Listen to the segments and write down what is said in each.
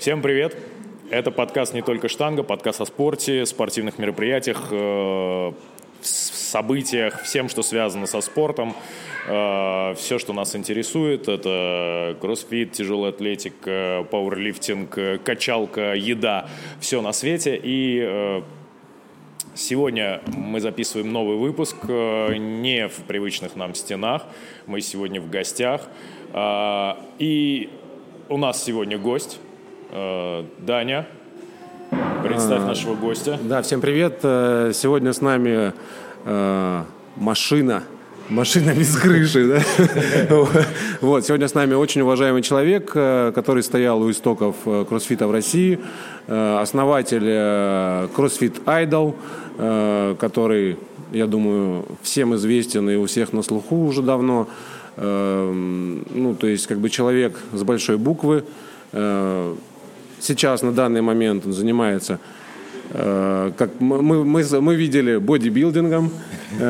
Всем привет! Это подкаст «Не только штанга», подкаст о спорте, спортивных мероприятиях, э, событиях, всем, что связано со спортом. Э, все, что нас интересует, это кроссфит, тяжелая атлетика, пауэрлифтинг, качалка, еда, все на свете. И э, Сегодня мы записываем новый выпуск э, не в привычных нам стенах. Мы сегодня в гостях. Э, и у нас сегодня гость. Э, Даня, представь а, нашего гостя. Да, всем привет. Сегодня с нами машина Машина без крыши, да? Вот, сегодня с нами очень уважаемый человек, который стоял у истоков кроссфита в России, основатель CrossFit Idol, Э, который, я думаю, всем известен и у всех на слуху уже давно. Э, ну, то есть, как бы человек с большой буквы. Э, сейчас, на данный момент, он занимается как мы, мы, мы видели бодибилдингом. Ну,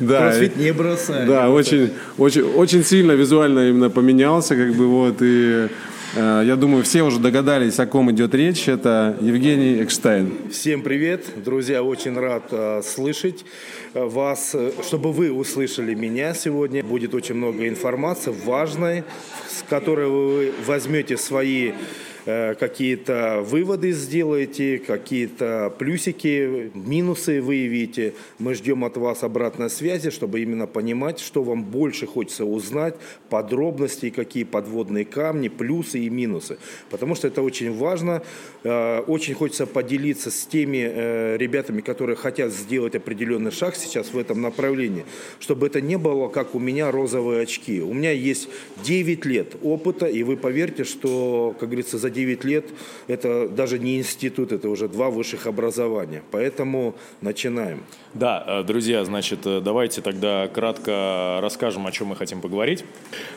да, не бросает. Да, очень, очень, очень сильно визуально именно поменялся, как бы вот и Э, я думаю, все уже догадались, о ком идет речь. Это Евгений Экштайн. Всем привет, друзья. Очень рад э, слышать э, вас, чтобы вы услышали меня сегодня. Будет очень много информации важной, с которой вы возьмете свои Э, какие-то выводы сделаете, какие-то плюсики, минусы выявите. Мы ждем от вас обратной связи, чтобы именно понимать, что вам больше хочется узнать, подробности, какие подводные камни, плюсы и минусы. Потому что это очень важно. Э, очень хочется поделиться с теми э, ребятами, которые хотят сделать определенный шаг сейчас в этом направлении, чтобы это не было, как у меня, розовые очки. У меня есть 9 лет опыта, и вы поверьте, что, как говорится, за 9 лет это даже не институт, это уже два высших образования. Поэтому начинаем. Да, э, друзья, значит, э, давайте тогда кратко расскажем, о чем мы хотим поговорить.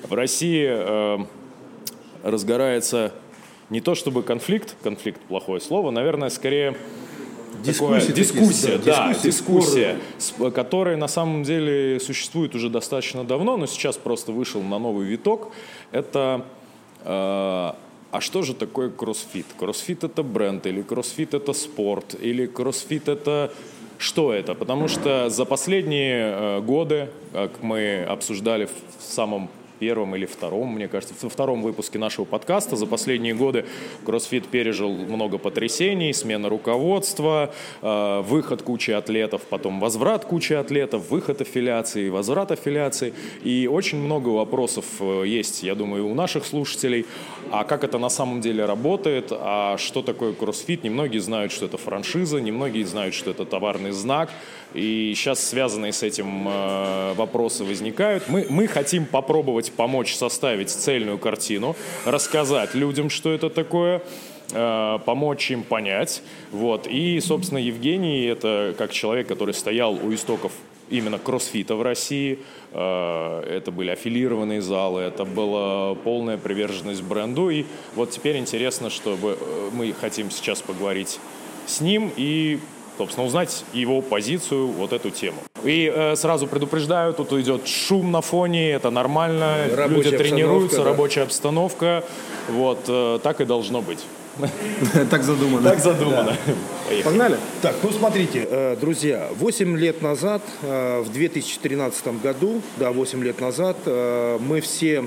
В России э, разгорается не то чтобы конфликт, конфликт плохое слово, наверное, скорее Дискуссия, дискуссия, да, дискуссия, дискуссия которая на самом деле существует уже достаточно давно, но сейчас просто вышел на новый виток. Это э, а что же такое кроссфит? Кроссфит это бренд, или кроссфит это спорт, или кроссфит это что это? Потому что за последние э, годы, как мы обсуждали в самом первом или втором, мне кажется, во втором выпуске нашего подкаста. За последние годы CrossFit пережил много потрясений, смена руководства, э, выход кучи атлетов, потом возврат кучи атлетов, выход аффилиации, возврат аффилиации. И очень много вопросов э, есть, я думаю, у наших слушателей. А как это на самом деле работает? А что такое CrossFit? Немногие знают, что это франшиза, немногие знают, что это товарный знак. И сейчас связанные с этим э, вопросы возникают. Мы, мы хотим попробовать помочь составить цельную картину, рассказать людям, что это такое, э, помочь им понять. Вот. И, собственно, Евгений, это как человек, который стоял у истоков именно кроссфита в России. Э, это были аффилированные залы, это была полная приверженность бренду. И вот теперь интересно, чтобы э, мы хотим сейчас поговорить с ним и собственно, узнать его позицию, вот эту тему. И э, сразу предупреждаю, тут идет шум на фоне, это нормально, рабочая люди тренируются, да. рабочая обстановка, вот, э, так и должно быть. Так задумано. Так задумано. Погнали? Так, ну смотрите, э, друзья, 8 лет назад, э, в 2013 году, да, 8 лет назад, э, мы все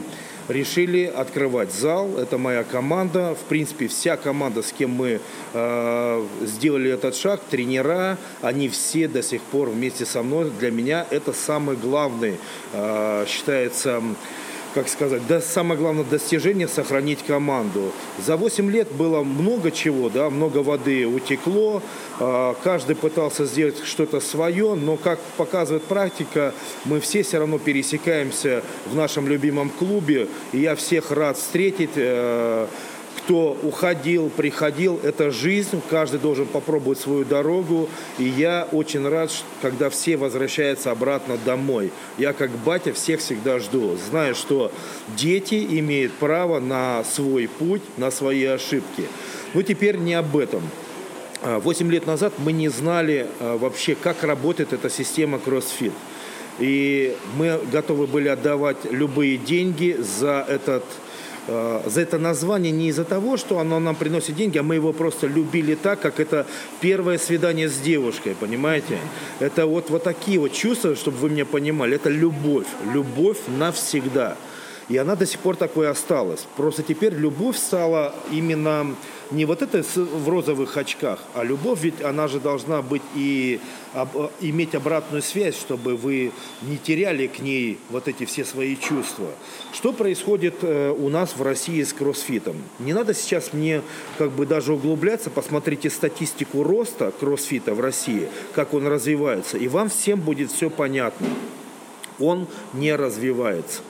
решили открывать зал. Это моя команда. В принципе, вся команда, с кем мы э, сделали этот шаг, тренера, они все до сих пор вместе со мной. Для меня это самый главный, э, считается, как сказать, да, самое главное достижение сохранить команду. За 8 лет было много чего, да, много воды утекло, э, каждый пытался сделать что-то свое, но, как показывает практика, мы все все равно пересекаемся в нашем любимом клубе, и я всех рад встретить. Кто уходил, приходил, это жизнь, каждый должен попробовать свою дорогу, и я очень рад, когда все возвращаются обратно домой. Я как батя всех всегда жду, зная, что дети имеют право на свой путь, на свои ошибки. Но теперь не об этом. А, восемь лет назад мы не знали а, вообще, как работает эта система CrossFit. И мы готовы были отдавать любые деньги за этот за это название не из-за того, что оно нам приносит деньги, а мы его просто любили так, как это первое свидание с девушкой, понимаете? Это вот, вот такие вот чувства, чтобы вы меня понимали, это любовь, любовь навсегда. И она до сих пор такой осталась. Просто теперь любовь стала именно не вот это в розовых очках, а любовь, ведь она же должна быть и об, э, иметь обратную связь, чтобы вы не теряли к ней вот эти все свои чувства. Что происходит э, у нас в России с кроссфитом? Не надо сейчас мне как бы даже углубляться, посмотрите статистику роста кроссфита в России, как он развивается, и вам всем будет все понятно. Он не развивается.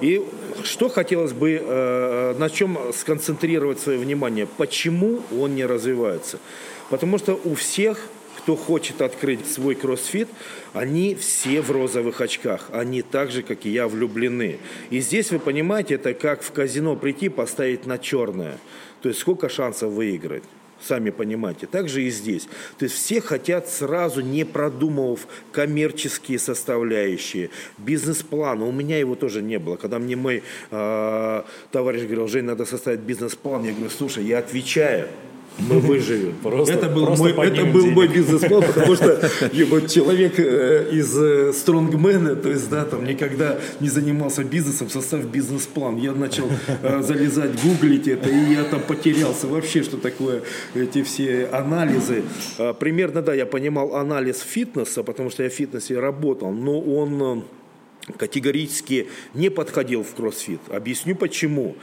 И что хотелось бы, э, на чем сконцентрировать свое внимание? Почему он не развивается? Потому что у всех кто хочет открыть свой кроссфит, они все в розовых очках. Они так же, как и я, влюблены. И здесь, вы понимаете, это как в казино прийти, поставить на черное. То есть сколько шансов выиграть? Сами понимаете. Так же и здесь. То есть все хотят сразу, не продумывав коммерческие составляющие, бизнес-план. У меня его тоже не было. Когда мне мой э, товарищ говорил, Жень, надо составить бизнес-план, я говорю, слушай, я отвечаю, мы выживем. Просто, это был, мой, это был мой бизнес-план, потому что вот человек э, из э, стронгмена, то есть, да, там никогда не занимался бизнесом, состав бизнес-план. Я начал э, залезать, гуглить это, и я там потерялся вообще, что такое эти все анализы. Примерно, да, я понимал анализ фитнеса, потому что я в фитнесе работал, но он категорически не подходил в кроссфит. Объясню почему.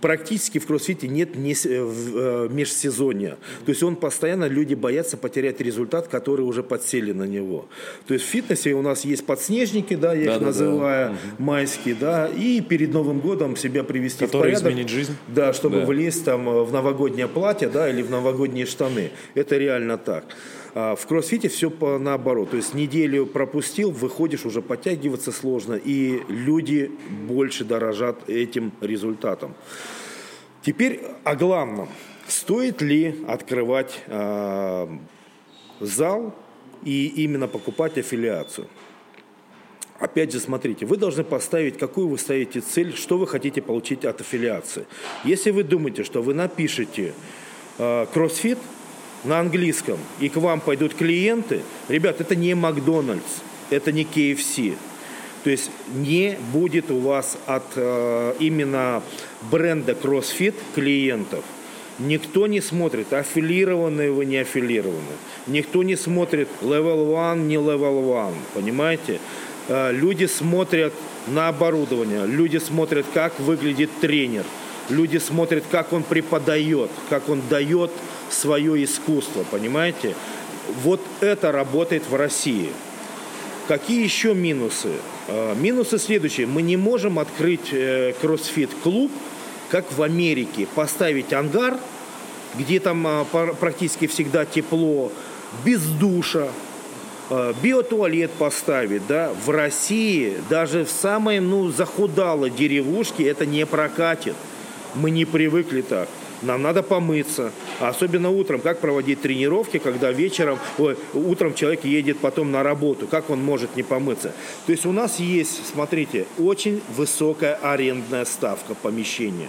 Практически в кроссфите нет э, межсезонья. То есть он постоянно, люди боятся потерять результат, который уже подсели на него. То есть в фитнесе у нас есть подснежники, да, я да, их да, называю, да. майские, да, и перед Новым годом себя привести Который в порядок. изменить жизнь. Да, чтобы да. влезть там в новогоднее платье, да, или в новогодние штаны. Это реально так. А в кроссфите все по, наоборот. То есть неделю пропустил, выходишь, уже подтягиваться сложно, и люди больше дорожат этим результатом. Теперь о главном. Стоит ли открывать э, зал и именно покупать аффилиацию? Опять же, смотрите, вы должны поставить, какую вы ставите цель, что вы хотите получить от аффилиации. Если вы думаете, что вы напишете э, кроссфит, на английском, и к вам пойдут клиенты, ребят, это не Макдональдс, это не KFC. То есть не будет у вас от э, именно бренда CrossFit клиентов. Никто не смотрит, аффилированные вы, не аффилированы. Никто не смотрит level 1, не level 1, понимаете? Э, люди смотрят на оборудование, люди смотрят, как выглядит тренер, люди смотрят, как он преподает, как он дает свое искусство, понимаете? Вот это работает в России. Какие еще минусы? А, минусы следующие. Мы не можем открыть э, кроссфит-клуб, как в Америке, поставить ангар, где там а, практически всегда тепло, без душа, а, биотуалет поставить, да, в России, даже в самой, ну, захудалой деревушке это не прокатит. Мы не привыкли так нам надо помыться. Особенно утром, как проводить тренировки, когда вечером, ой, утром человек едет потом на работу, как он может не помыться. То есть у нас есть, смотрите, очень высокая арендная ставка помещения.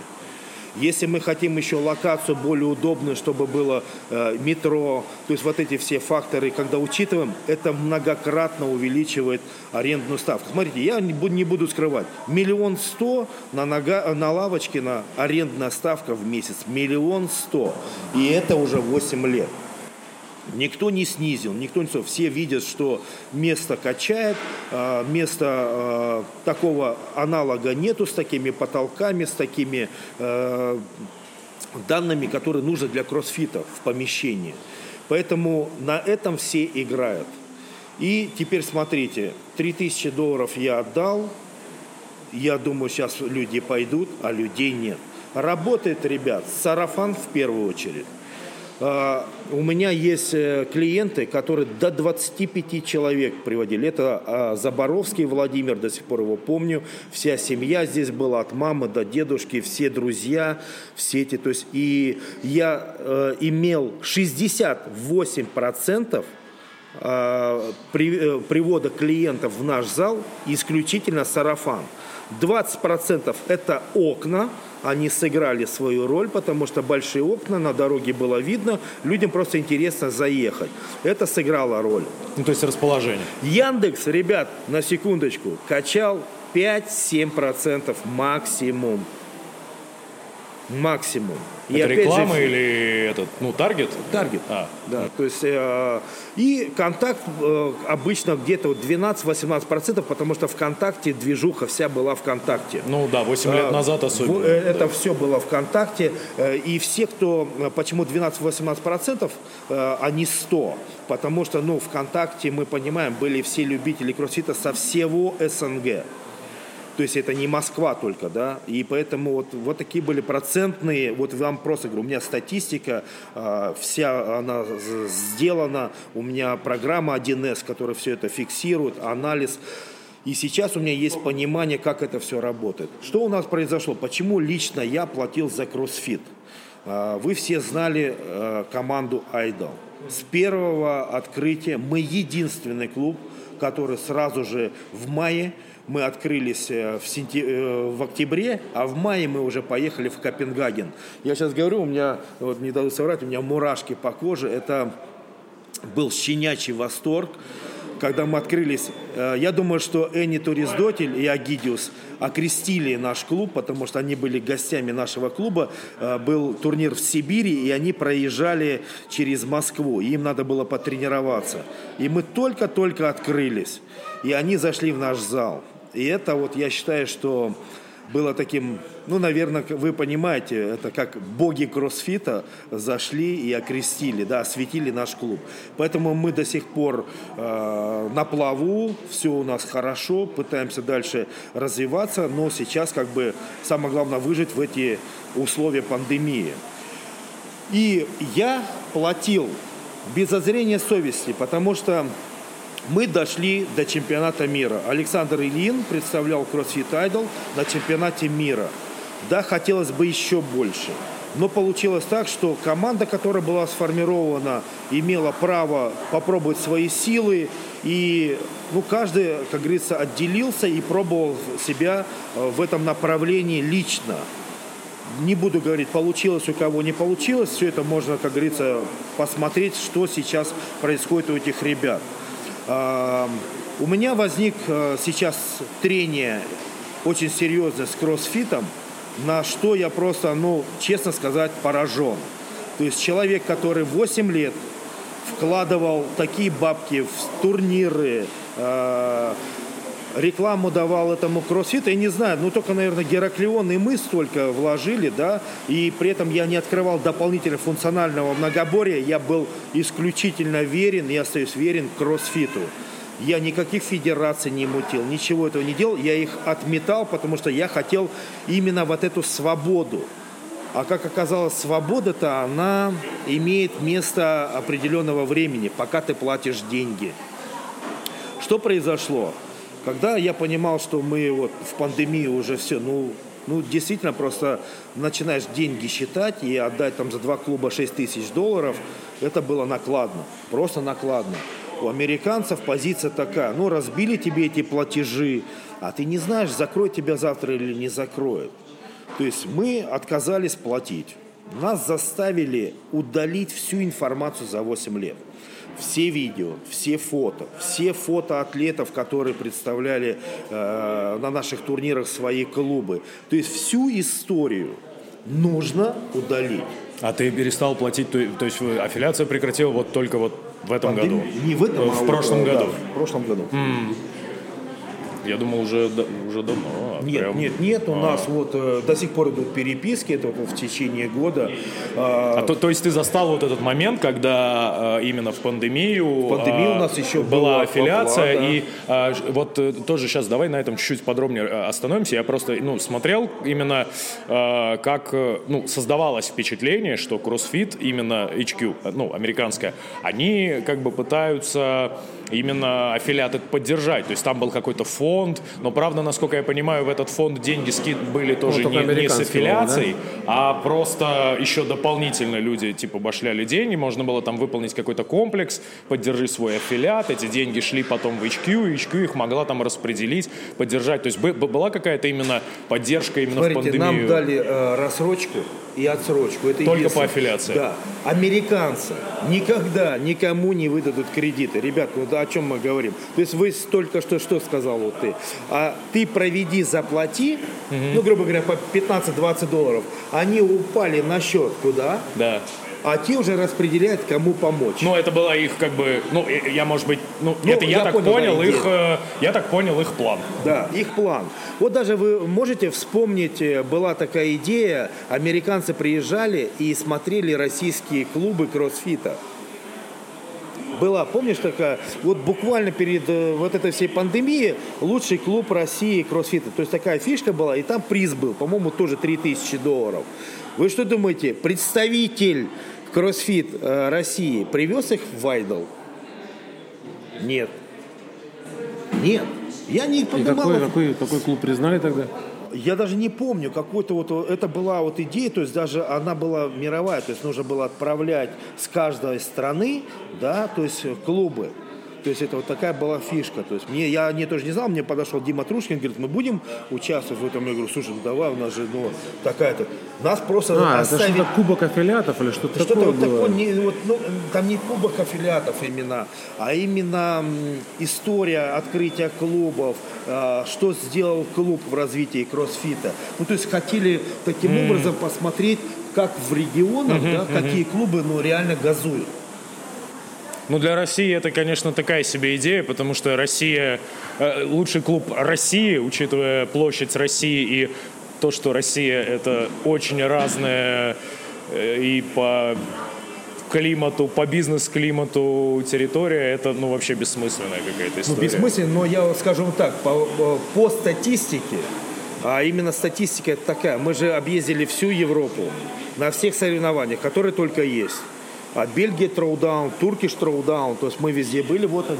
Если мы хотим еще локацию более удобную, чтобы было э, метро, то есть вот эти все факторы, когда учитываем, это многократно увеличивает арендную ставку. Смотрите, я не буду, не буду скрывать, миллион сто на, нога, на лавочке на арендная ставка в месяц, миллион сто, и это уже 8 лет. Никто не снизил, никто не... Все видят, что место качает, а, места такого аналога нету с такими потолками, с такими а, данными, которые нужны для кроссфита в помещении. Поэтому на этом все играют. И теперь смотрите, 3000 долларов я отдал, я думаю, сейчас люди пойдут, а людей нет. Работает, ребят, сарафан в первую очередь. А, у меня есть э, клиенты, которые до 25 человек приводили. Это а, Заборовский Владимир, до сих пор его помню. Вся семья здесь была, от мамы до дедушки, все друзья, все эти. То есть, и я э, имел 68% э, при, привода клиентов в наш зал исключительно сарафан. 20% это окна, они сыграли свою роль, потому что большие окна, на дороге было видно, людям просто интересно заехать. Это сыграло роль. Ну, то есть расположение. Яндекс, ребят, на секундочку, качал 5-7% максимум. Максимум. И это реклама же, или этот, ну, таргет? Таргет. А. Да, то есть, э, и контакт э, обычно где-то 12-18%, потому что ВКонтакте движуха вся была ВКонтакте. Ну да, 8 лет назад особенно. Э, это да. все было ВКонтакте. Э, и все, кто, э, почему 12-18%, э, а не 100%? Потому что, ну, ВКонтакте, мы понимаем, были все любители кроссфита со всего СНГ. То есть это не Москва только, да, и поэтому вот, вот такие были процентные, вот вам просто говорю, у меня статистика, э, вся она сделана, у меня программа 1С, которая все это фиксирует, анализ. И сейчас у меня есть понимание, как это все работает. Что у нас произошло? Почему лично я платил за кроссфит? А, вы все знали э, команду Idol. С первого открытия мы единственный клуб, который сразу же в мае мы открылись э, в, сентя... Э, в октябре, а в мае мы уже поехали в Копенгаген. Я сейчас говорю, у меня, вот не даю соврать, у меня мурашки по коже. Это был щенячий восторг когда мы открылись, э, я думаю, что Энни Туриздотель и Агидиус окрестили наш клуб, потому что они были гостями нашего клуба. Был турнир в Сибири, и они проезжали через Москву. Им надо было потренироваться. И мы только-только открылись. И они зашли в наш зал. И это вот я считаю, что было таким, ну, наверное, вы понимаете, это как боги кроссфита зашли и окрестили, да, осветили наш клуб. Поэтому мы до сих пор э, на плаву, все у нас хорошо, пытаемся дальше развиваться, но сейчас как бы самое главное выжить в эти условия пандемии. И я платил без зазрения совести, потому что мы дошли до чемпионата мира. Александр Ильин представлял CrossFit Idol на чемпионате мира. Да, хотелось бы еще больше. Но получилось так, что команда, которая была сформирована, имела право попробовать свои силы. И ну, каждый, как говорится, отделился и пробовал себя э, в этом направлении лично. Не буду говорить, получилось у кого не получилось. Все это можно, как говорится, посмотреть, что сейчас происходит у этих ребят. У меня возник э, сейчас трение очень серьезное с кроссфитом, на что я просто, ну, честно сказать, поражен. То есть человек, который 8 лет вкладывал такие бабки в турниры, э, рекламу давал этому кроссфиту, я не знаю, ну только, наверное, Гераклеон и мы столько вложили, да, и при этом я не открывал дополнительного функционального многоборья, я был исключительно верен, и остаюсь верен кроссфиту. Я никаких федераций не мутил, ничего этого не делал, я их отметал, потому что я хотел именно вот эту свободу. А как оказалось, свобода-то, она имеет место определенного времени, пока ты платишь деньги. Что произошло? Когда я понимал, что мы вот в пандемии уже все, ну, ну, действительно, просто начинаешь деньги считать и отдать там за два клуба 6 тысяч долларов, это было накладно, просто накладно. У американцев позиция такая, ну, разбили тебе эти платежи, а ты не знаешь, закроют тебя завтра или не закроют. То есть мы отказались платить. Нас заставили удалить всю информацию за 8 лет все видео, все фото, все фото атлетов, которые представляли э, на наших турнирах свои клубы. То есть всю историю нужно удалить. А ты перестал платить, то, то есть аффилиация прекратила вот только вот в этом Пандемия? году? Не в этом, в а прошлом году. Да, в прошлом году. Mm. Я думал, уже, уже давно. А нет, прям... нет, нет, у а. нас вот э, до сих пор идут переписки, это вот в течение года. А, то, то есть ты застал вот этот момент, когда э, именно в пандемию, в пандемию а, у нас еще была, была аффилиация, оплата. и а, вот э, тоже сейчас давай на этом чуть-чуть подробнее э, остановимся. Я просто ну, смотрел именно, а, как ну, создавалось впечатление, что CrossFit, именно HQ, ну, американская, они как бы пытаются именно аффилиаты поддержать. То есть там был какой-то фонд, но правда, насколько я понимаю, в этот фонд деньги скид были тоже Ну, не, не с аффилиацией, а просто еще дополнительно люди типа башляли деньги, можно было там выполнить какой-то комплекс, поддержи свой аффилиат, эти деньги шли потом в HQ, и HQ их могла там распределить, поддержать. То есть бы- была какая-то именно поддержка именно в Смотрите, пандемию? нам дали э, рассрочку и отсрочку. Это Только единственное. по аффилиации? Да. Американцы никогда никому не выдадут кредиты. Ребят, ну да, о чем мы говорим? То есть вы только что что сказал вот ты? А ты проведи, заплати, ну, грубо говоря, по 15-20 долларов. Они упали на счет куда? Да. А те уже распределяют, кому помочь. Ну, это была их как бы, ну, я, может быть, ну, Ну, это я, я так понял, понял, их, э, я так понял их план. Да, их план. Вот даже вы можете вспомнить, э, была такая идея, американцы приезжали и смотрели российские клубы кроссфита. Была, помнишь, такая, вот буквально перед э, вот этой всей пандемией лучший клуб России кроссфита. То есть такая фишка была, и там приз был, по-моему, тоже 3000 долларов. Вы что думаете, представитель кроссфит э, России привез их в Вайдл? Нет. Нет. Я не И понимал. какой, какой, какой клуб признали тогда? Я даже не помню, какой-то вот, это была вот идея, то есть даже она была мировая, то есть нужно было отправлять с каждой страны, да, то есть клубы. То есть это вот такая была фишка. То есть мне, я не тоже не знал, мне подошел Дима Трушкин, говорит, мы будем участвовать в этом. Я говорю, слушай, ну давай, у нас же, ну, такая-то. Нас просто А, это оставили... что-то кубок аффилиатов или что-то, Что-то такое вот было? такое, не, вот, ну, там не кубок аффилиатов именно, а именно история открытия клубов, а, что сделал клуб в развитии кроссфита. Ну, то есть хотели таким образом посмотреть, как в регионах, да, какие клубы ну, реально газуют. Ну, для России это, конечно, такая себе идея, потому что Россия, э, лучший клуб России, учитывая площадь России и то, что Россия это очень разная э, и по климату, по бизнес-климату территория, это, ну, вообще бессмысленная какая-то Ну, история. бессмысленно, но я вот скажу вам так, по, по статистике, а именно статистика это такая, мы же объездили всю Европу на всех соревнованиях, которые только есть. От Бельгии троудаун, Туркиш троудаун, то есть мы везде были, вот они,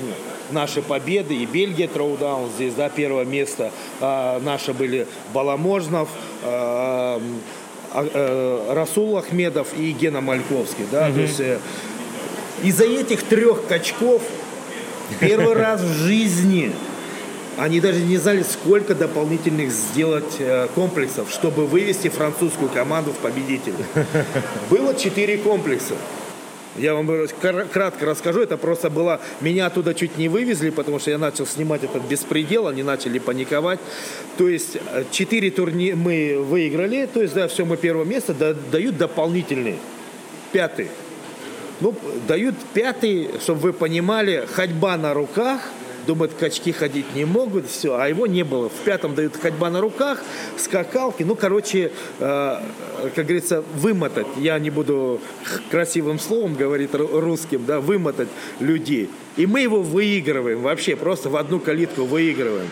наши победы, и Бельгия троудаун здесь, да, первое место, а, наши были Баламожнов, а, а, э, Расул Ахмедов и Гена Мальковский, да, то есть э, из-за этих трех качков первый раз в жизни они даже не знали, сколько дополнительных сделать э, комплексов, чтобы вывести французскую команду в победителей. Было четыре комплекса. Я вам кра- кратко расскажу, это просто было, меня оттуда чуть не вывезли, потому что я начал снимать этот беспредел, они начали паниковать. То есть э, четыре турнира мы выиграли, то есть, да, все, мы первое место, да- дают дополнительные, пятый. Ну, дают пятый, чтобы вы понимали, ходьба на руках. Думают, качки ходить не могут, все, а его не было. В пятом дают ходьба на руках, скакалки. Ну, короче, э, как говорится, вымотать. Я не буду красивым словом говорить ру- русским, да, вымотать людей. И мы его выигрываем вообще, просто в одну калитку выигрываем.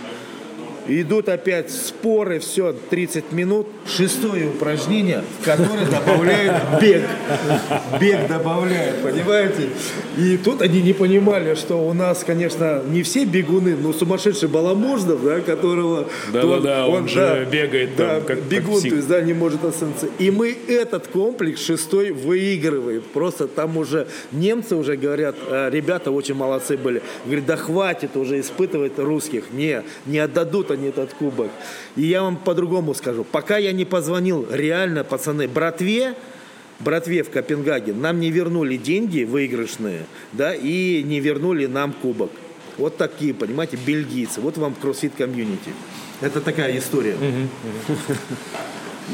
Идут опять споры, все, 30 минут. Шестое упражнение, которое добавляют бег. Бег добавляют, понимаете? И тут они не понимали, что у нас, конечно, не все бегуны, но сумасшедший Баламождов, да, которого... Да-да-да, он же бегает там, да, как- как бегун, псих. то есть, да, не может остановиться. И мы этот комплекс шестой выигрываем. Просто там уже немцы уже говорят, «Э, ребята очень молодцы были. Говорят, да хватит уже испытывать русских. Не, не отдадут они этот кубок. И я вам по-другому скажу. Пока я не позвонил реально, пацаны, братве, братве в Копенгаген, нам не вернули деньги выигрышные, да, и не вернули нам кубок. Вот такие, понимаете, бельгийцы. Вот вам кроссфит комьюнити. Это такая история.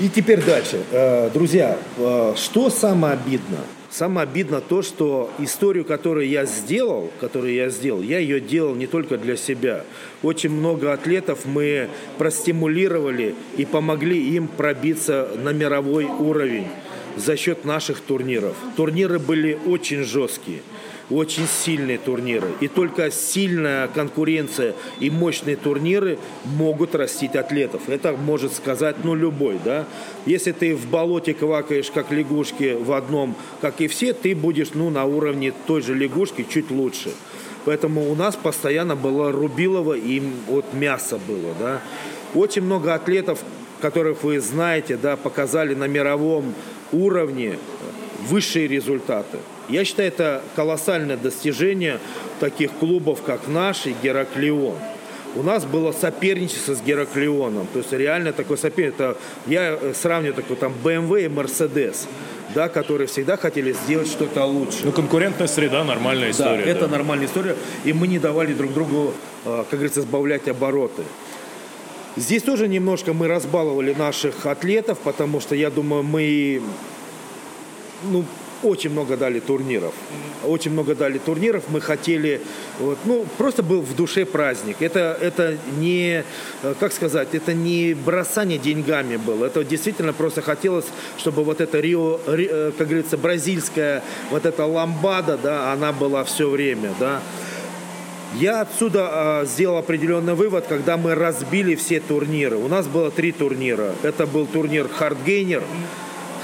И теперь дальше. Э, Друзья, э, что самое обидно? Самое обидно то, что историю, которую я сделал, которую я сделал, я ее делал не только для себя. Очень много атлетов мы простимулировали и помогли им пробиться на мировой уровень за счет наших турниров. Турниры были очень жесткие очень сильные турниры. И только сильная конкуренция и мощные турниры могут растить атлетов. Это может сказать, ну, любой, да. Если ты в болоте квакаешь, как лягушки в одном, как и все, ты будешь, ну, на уровне той же лягушки чуть лучше. Поэтому у нас постоянно было рубилово и вот мясо было, да. Очень много атлетов, которых вы знаете, да, показали на мировом уровне высшие результаты. Я считаю, это колоссальное достижение таких клубов, как наш и Гераклион. У нас было соперничество с Гераклионом. То есть реально такое соперничество. Я сравниваю такое там BMW и Mercedes да, которые всегда хотели сделать что-то лучше. Ну, конкурентная среда, нормальная история. Да, это нормальная история. И мы не давали друг другу, э, как говорится, сбавлять обороты. Здесь тоже немножко мы разбаловали наших атлетов, потому что, я думаю, мы ну, очень много дали турниров. Очень много дали турниров. Мы хотели, вот, ну, просто был в душе праздник. Это, это не, э, как сказать, это не бросание деньгами было. Это действительно просто хотелось, чтобы вот эта Рио, Ри, э, как говорится, бразильская, вот эта ламбада, да, она была все время, да. Я отсюда э, сделал определенный вывод, когда мы разбили все турниры. У нас было три турнира. Это был турнир Хардгейнер,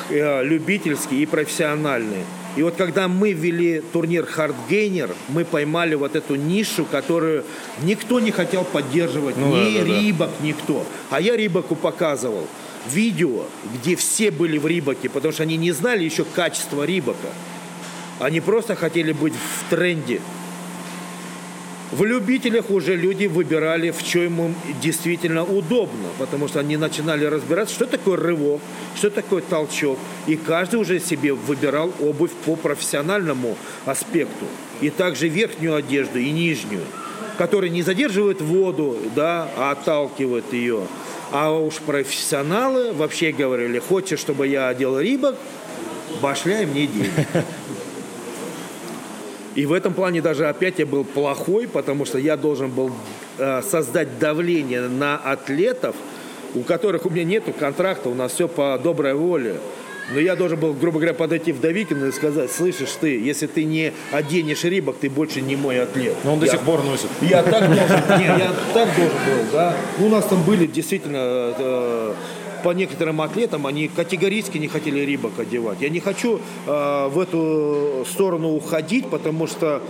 любительский и профессиональный. И вот когда мы ввели турнир Хардгейнер, мы поймали вот эту нишу, которую никто не хотел поддерживать, ну, ни да, да, Рибок, да. никто. А я Рибаку показывал видео, где все были в Рибаке, потому что они не знали еще качества Рибака. Они просто хотели быть в тренде. В любителях уже люди выбирали, в чем им действительно удобно, потому что они начинали разбираться, что такое рывок, что такое толчок. И каждый уже себе выбирал обувь по профессиональному аспекту. И также верхнюю одежду и нижнюю, которая не задерживает воду, да, а отталкивает ее. А уж профессионалы вообще говорили, хочешь, чтобы я одел рибок, башляй мне деньги. И в этом плане даже опять я был плохой, потому что я должен был э, создать давление на атлетов, у которых у меня нету контракта, у нас все по доброй воле. Но я должен был, грубо говоря, подойти в Давикина и сказать, слышишь ты, если ты не оденешь рибок, ты больше не мой атлет. Но он я, до сих пор носит. Я так должен, не, я так должен был, да. Ну, у нас там были действительно э, по некоторым атлетам они категорически не хотели Рибок одевать. Я не хочу э, в эту сторону уходить, потому что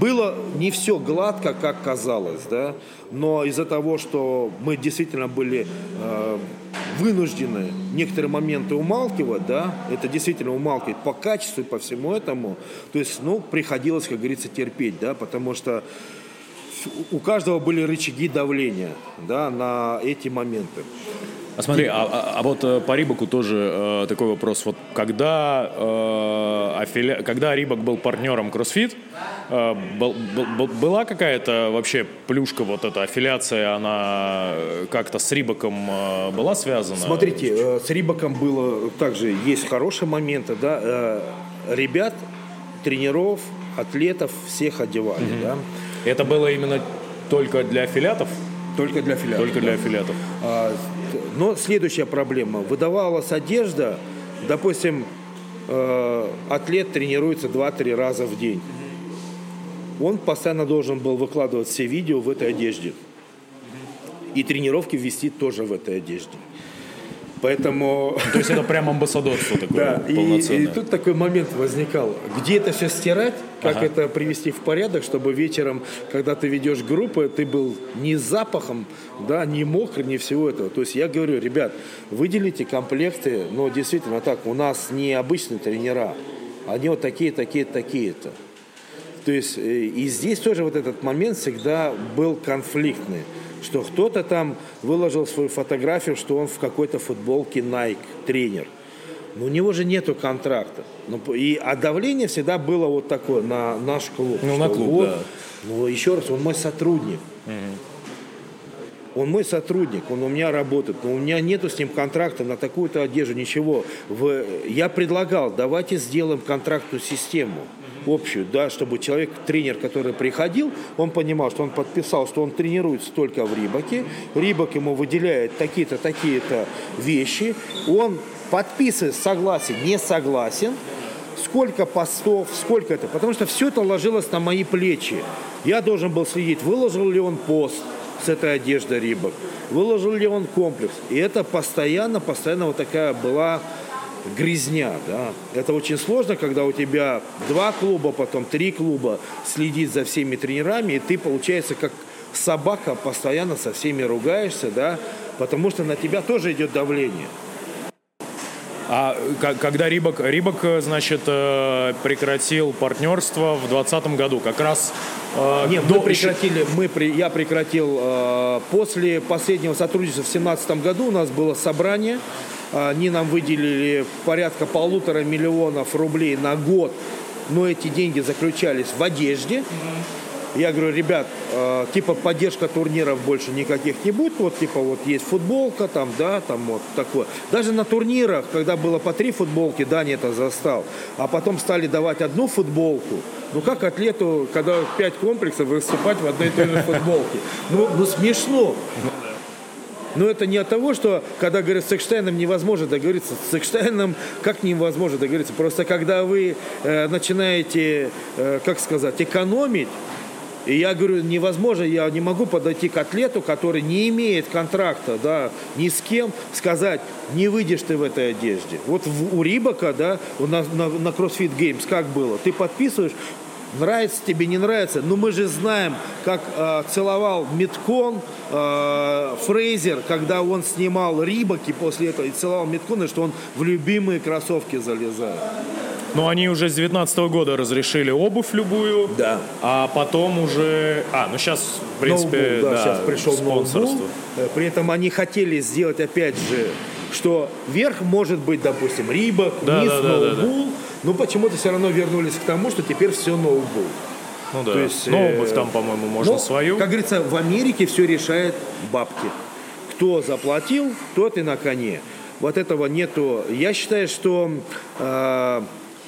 было не все гладко, как казалось, да, но из-за того, что мы действительно были э, вынуждены некоторые моменты умалкивать, да, это действительно умалкивать по качеству и по всему этому, то есть, ну, приходилось, как говорится, терпеть, да, потому что у каждого были рычаги давления, да, на эти моменты. А смотри, а, а, а вот э, по Рибаку тоже э, такой вопрос. Вот когда, э, афили... когда Рибак был партнером CrossFit, э, был, был, была какая-то вообще плюшка, вот эта аффилиация, она э, как-то с Рибаком э, была связана? Смотрите, э, с Рибаком было также, есть хорошие моменты, да, э, ребят, тренеров, атлетов всех одевали, mm-hmm. да. Это было именно только для аффилиатов? Только для аффилиатов. Только для аффилиатов. А, но следующая проблема. Выдавалась одежда, допустим, э, атлет тренируется 2-3 раза в день. Он постоянно должен был выкладывать все видео в этой одежде. И тренировки вести тоже в этой одежде. Поэтому... То есть это прям амбассадорство такое да, полноценное. И, и тут такой момент возникал. Где это все стирать, как ага. это привести в порядок, чтобы вечером, когда ты ведешь группы, ты был не запахом, да, не мокрый, не всего этого. То есть я говорю, ребят, выделите комплекты, но действительно так, у нас не обычные тренера, они вот такие, такие, такие-то. То есть э, и здесь тоже вот этот момент всегда был конфликтный что кто-то там выложил свою фотографию, что он в какой-то футболке Nike, тренер. Но у него же нету контракта. Ну, и, а давление всегда было вот такое на наш клуб. Ну, на клуб, вот, да. Ну, еще раз, он мой сотрудник. Угу. Он мой сотрудник, он у меня работает, но у меня нету с ним контракта на такую-то одежду, ничего. В, я предлагал, давайте сделаем контрактную систему общую, да, чтобы человек, тренер, который приходил, он понимал, что он подписал, что он тренируется только в Рибаке, Рибак ему выделяет такие-то, такие-то вещи, он подписывает согласен, не согласен, сколько постов, сколько это, потому что все это ложилось на мои плечи. Я должен был следить, выложил ли он пост с этой одеждой Рибак, выложил ли он комплекс. И это постоянно, постоянно вот такая была грязня, да. Это очень сложно, когда у тебя два клуба, потом три клуба, следить за всеми тренерами, и ты, получается, как собака, постоянно со всеми ругаешься, да, потому что на тебя тоже идет давление. А когда Рибок, Рибок, значит, э, прекратил партнерство в 2020 году, как раз... Э, Нет, до... мы прекратили, мы, я прекратил э, после последнего сотрудничества в 2017 году, у нас было собрание, они нам выделили порядка полутора миллионов рублей на год, но эти деньги заключались в одежде. Я говорю, ребят, э, типа поддержка турниров больше никаких не будет. Вот типа вот есть футболка там, да, там вот такое. Даже на турнирах, когда было по три футболки, Даня это застал. А потом стали давать одну футболку. Ну как атлету, когда пять комплексов, выступать в одной и той же футболке? Ну, ну смешно. Но это не от того, что когда говорят с Экштейном невозможно договориться. С Экштейном как невозможно договориться? Просто когда вы э, начинаете, э, как сказать, экономить, и я говорю, невозможно, я не могу подойти к атлету, который не имеет контракта, да, ни с кем, сказать, не выйдешь ты в этой одежде. Вот в, у Рибака, да, у нас на, на CrossFit Games как было? Ты подписываешь, нравится тебе, не нравится. Но мы же знаем, как э, целовал Миткон э, Фрейзер, когда он снимал Рибаки после этого и целовал Миткона, что он в любимые кроссовки залезает. Но они уже с 2019 года разрешили обувь любую. Да. А потом уже... А, ну сейчас, в принципе, ноутбук, да, да, сейчас пришел спонсорство. ноутбук. Э, при этом они хотели сделать, опять же, что верх может быть, допустим, Рибок, да, низ да, да, ноутбук. Да, да. Но почему-то все равно вернулись к тому, что теперь все ноутбук. Ну да. То есть, но обувь э, там, по-моему, можно но, свою. Как говорится, в Америке все решает бабки. Кто заплатил, тот и на коне. Вот этого нету. Я считаю, что э,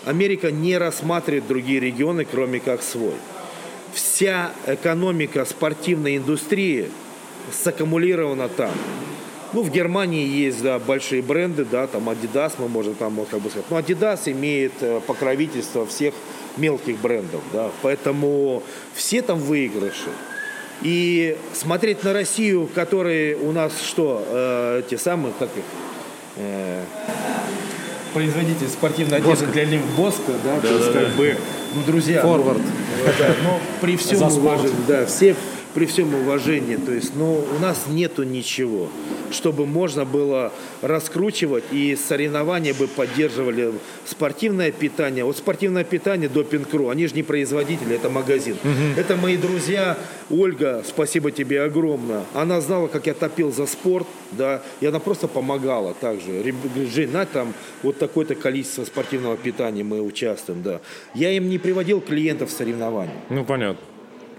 Америка не рассматривает другие регионы, кроме как свой. Вся экономика спортивной индустрии саккумулирована там. Ну, в Германии есть, да, большие бренды, да, там Adidas, мы можем там, как бы сказать. Но Adidas имеет э, покровительство всех мелких брендов, да, поэтому все там выигрыши. И смотреть на Россию, которые у нас что, э, те самые, как их, э, производитель спортивной одежды для них Боско, да, да, то есть да, как да. бы, ну, друзья. Ну, Форвард. Ну, да, но при всем уважении, да, все при всем уважении, то есть, ну, у нас нету ничего, чтобы можно было раскручивать и соревнования бы поддерживали спортивное питание. Вот спортивное питание Допинг.ру, они же не производители, это магазин. Угу. Это мои друзья, Ольга, спасибо тебе огромное. Она знала, как я топил за спорт, да, и она просто помогала также. Жена там, вот такое-то количество спортивного питания мы участвуем, да. Я им не приводил клиентов в соревнования. Ну, понятно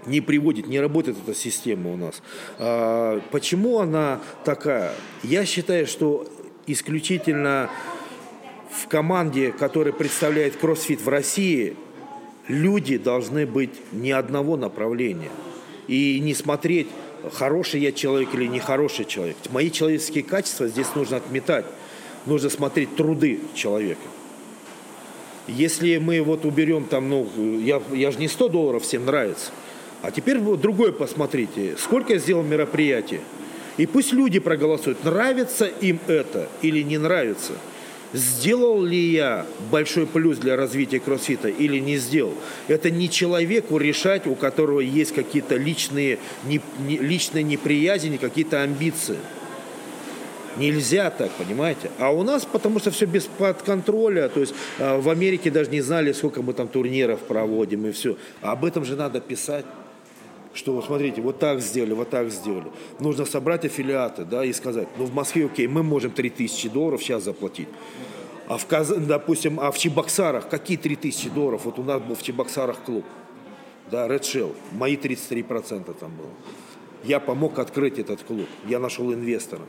не приводит, не работает эта система у нас. А, почему она такая? Я считаю, что исключительно в команде, которая представляет кроссфит в России, люди должны быть не одного направления. И не смотреть, хороший я человек или нехороший человек. Мои человеческие качества здесь нужно отметать. Нужно смотреть труды человека. Если мы вот уберем там, ну, я, я же не 100 долларов всем нравится. А теперь другое посмотрите. Сколько я сделал мероприятий? И пусть люди проголосуют, нравится им это или не нравится. Сделал ли я большой плюс для развития кроссфита или не сделал? Это не человеку решать, у которого есть какие-то личные, не, не, личные неприязни, какие-то амбиции. Нельзя так, понимаете? А у нас, потому что все без под контроля, то есть э, в Америке даже не знали, сколько мы там турниров проводим и все. А об этом же надо писать что вот смотрите, вот так сделали, вот так сделали. Нужно собрать аффилиаты, да, и сказать, ну в Москве, окей, мы можем 3000 долларов сейчас заплатить. А в допустим, а в Чебоксарах какие 3000 долларов? Вот у нас был в Чебоксарах клуб, да, Red Shell, мои 33% там было. Я помог открыть этот клуб, я нашел инвестора.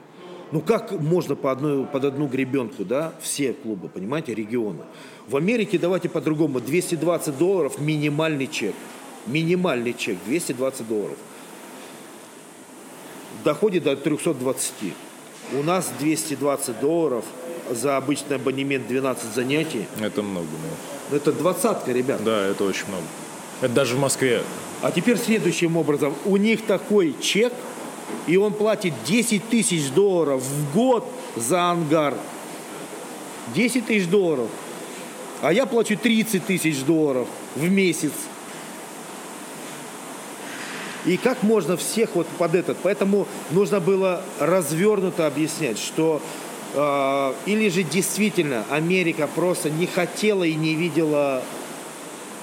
Ну как можно по одной, под одну гребенку, да, все клубы, понимаете, регионы. В Америке давайте по-другому, 220 долларов минимальный чек – минимальный чек 220 долларов. Доходит до 320. У нас 220 долларов за обычный абонемент 12 занятий. Это много, да. Это двадцатка, ребят. Да, это очень много. Это даже в Москве. А теперь следующим образом. У них такой чек, и он платит 10 тысяч долларов в год за ангар. 10 тысяч долларов, а я плачу 30 тысяч долларов в месяц. И как можно всех вот под этот? Поэтому нужно было развернуто объяснять, что э, или же действительно Америка просто не хотела и не видела,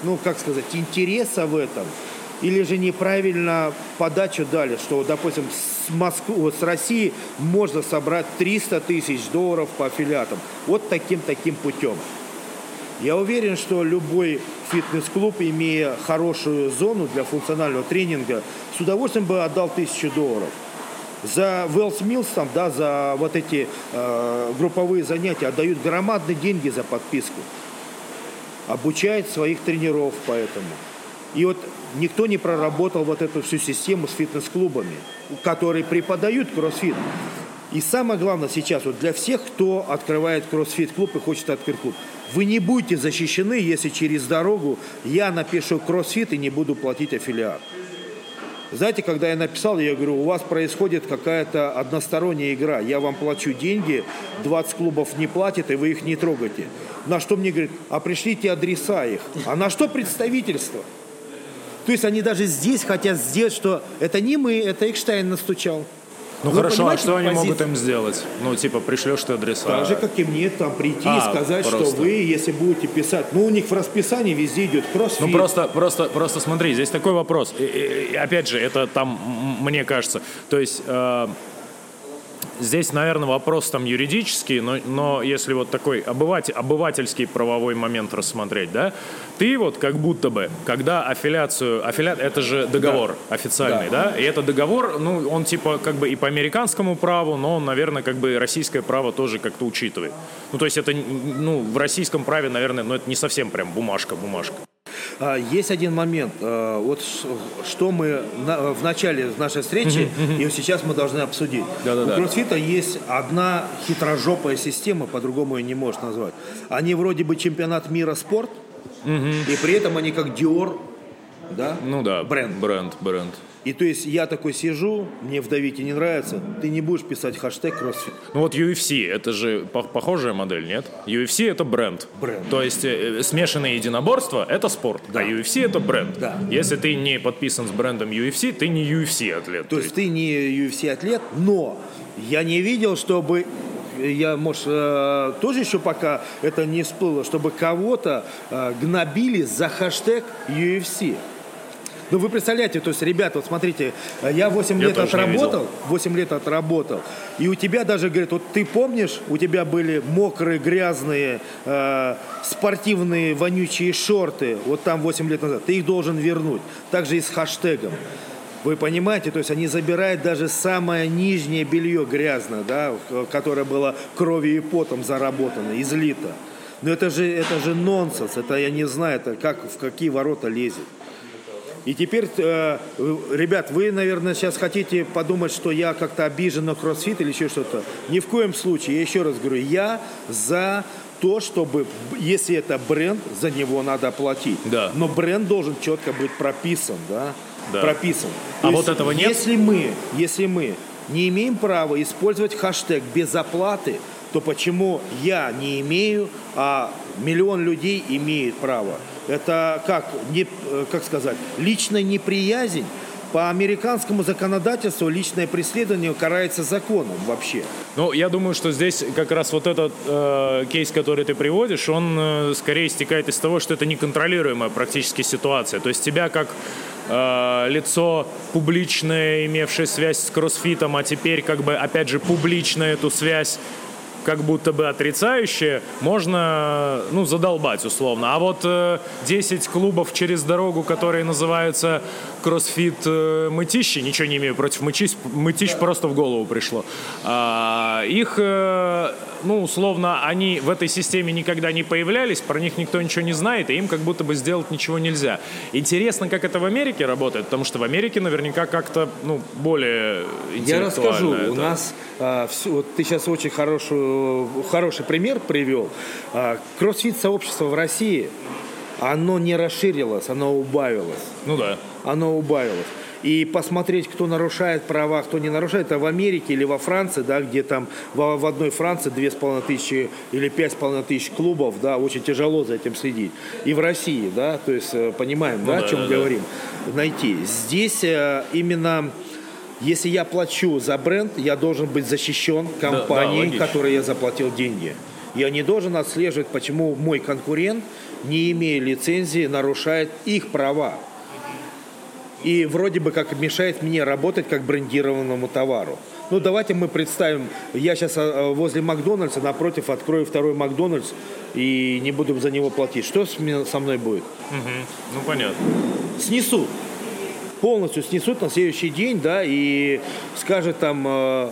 ну как сказать, интереса в этом, или же неправильно подачу дали, что, допустим, с Москвы, вот с России можно собрать 300 тысяч долларов по аффилиатам. Вот таким-таким путем. Я уверен, что любой фитнес-клуб, имея хорошую зону для функционального тренинга, с удовольствием бы отдал тысячу долларов. За Wells Mills, там, да, за вот эти э, групповые занятия отдают громадные деньги за подписку. Обучает своих тренеров поэтому. И вот никто не проработал вот эту всю систему с фитнес-клубами, которые преподают кроссфит. И самое главное сейчас вот для всех, кто открывает кроссфит-клуб и хочет открыть клуб, вы не будете защищены, если через дорогу я напишу кроссфит и не буду платить аффилиат. Знаете, когда я написал, я говорю, у вас происходит какая-то односторонняя игра. Я вам плачу деньги, 20 клубов не платят, и вы их не трогаете. На что мне говорят, а пришлите адреса их. А на что представительство? То есть они даже здесь хотят сделать, что это не мы, это Экштайн настучал. Ну Вы хорошо, а что они позицию? могут им сделать? Ну, типа, пришлешь ты адреса. Так же, как и мне, там прийти а, и сказать, просто. что вы, если будете писать, ну, у них в расписании везде идет кроссфит. Ну, просто, просто, просто смотри, здесь такой вопрос. И, и, опять же, это там, мне кажется, то есть... Э, Здесь, наверное, вопрос там юридический, но, но если вот такой обыватель, обывательский правовой момент рассмотреть, да, ты вот как будто бы, когда аффилиацию, аффилиат, это же договор да. официальный, да. да, и это договор, ну, он типа как бы и по американскому праву, но он, наверное, как бы российское право тоже как-то учитывает. Ну, то есть это, ну, в российском праве, наверное, ну, это не совсем прям бумажка, бумажка. А, есть один момент. А, вот что мы в начале нашей встречи, и сейчас мы должны обсудить. У кроссфита есть одна хитрожопая система, по-другому ее не можешь назвать. Они вроде бы чемпионат мира спорт, и при этом они как Dior, да? Ну да. Бренд. Бренд, бренд. И то есть я такой сижу, мне в давите не нравится, ты не будешь писать хэштег кроссфит. Ну вот UFC, это же похожая модель, нет? UFC это бренд. Бренд. То есть э, смешанное единоборство это спорт, да. а UFC это бренд. Да. Если ты не подписан с брендом UFC, ты не UFC атлет. То, то есть ты не UFC атлет, но я не видел, чтобы я, может, э, тоже еще пока это не всплыло, чтобы кого-то э, гнобили за хэштег UFC. Ну, вы представляете, то есть, ребята, вот смотрите, я 8 я лет отработал, 8 лет отработал, и у тебя даже, говорят, вот ты помнишь, у тебя были мокрые, грязные, э, спортивные, вонючие шорты, вот там 8 лет назад, ты их должен вернуть. Также и с хэштегом. Вы понимаете, то есть они забирают даже самое нижнее белье грязное, да, которое было кровью и потом заработано, излито. Но это же, это же нонсенс, это я не знаю, это как, в какие ворота лезет. И теперь, э, ребят, вы, наверное, сейчас хотите подумать, что я как-то обижен на кроссфит или еще что-то. Ни в коем случае, я еще раз говорю, я за то, чтобы, если это бренд, за него надо платить. Да. Но бренд должен четко быть прописан, да? да. Прописан. А то вот есть, этого нет? Если мы, если мы не имеем права использовать хэштег без оплаты, то почему я не имею, а миллион людей имеет право? Это как, не, э, как сказать, личная неприязнь. По американскому законодательству личное преследование карается законом вообще. Ну, я думаю, что здесь как раз вот этот э, кейс, который ты приводишь, он э, скорее истекает из того, что это неконтролируемая практически ситуация. То есть тебя как э, лицо публичное, имевшее связь с кроссфитом, а теперь как бы опять же публично эту связь как будто бы отрицающее, можно, ну, задолбать условно. А вот э, 10 клубов через дорогу, которые называются кроссфит э, мытищи, ничего не имею против мытищ, мытищ просто в голову пришло. А, их, э, ну, условно, они в этой системе никогда не появлялись, про них никто ничего не знает, и им как будто бы сделать ничего нельзя. Интересно, как это в Америке работает, потому что в Америке наверняка как-то, ну, более Я расскажу. Это. У нас а, все, вот ты сейчас очень хорошую, хороший пример привел. А, кроссфит-сообщество в России, оно не расширилось, оно убавилось. Ну да. Оно убавилось. И посмотреть, кто нарушает права, кто не нарушает, это в Америке или во Франции, да, где там в, в одной Франции две с половиной тысячи или пять с половиной тысяч клубов, да, очень тяжело за этим следить. И в России, да, то есть э, понимаем, ну, да, да, о чем да, говорим, да. найти. Здесь э, именно если я плачу за бренд, я должен быть защищен компанией, да, да, которой я заплатил деньги. Я не должен отслеживать, почему мой конкурент, не имея лицензии, нарушает их права. И вроде бы как мешает мне работать как брендированному товару. Ну, давайте мы представим, я сейчас а, возле Макдональдса напротив открою второй Макдональдс и не буду за него платить. Что со мной будет? Угу. Ну, понятно. Снесут полностью снесут на следующий день, да, и скажет там э,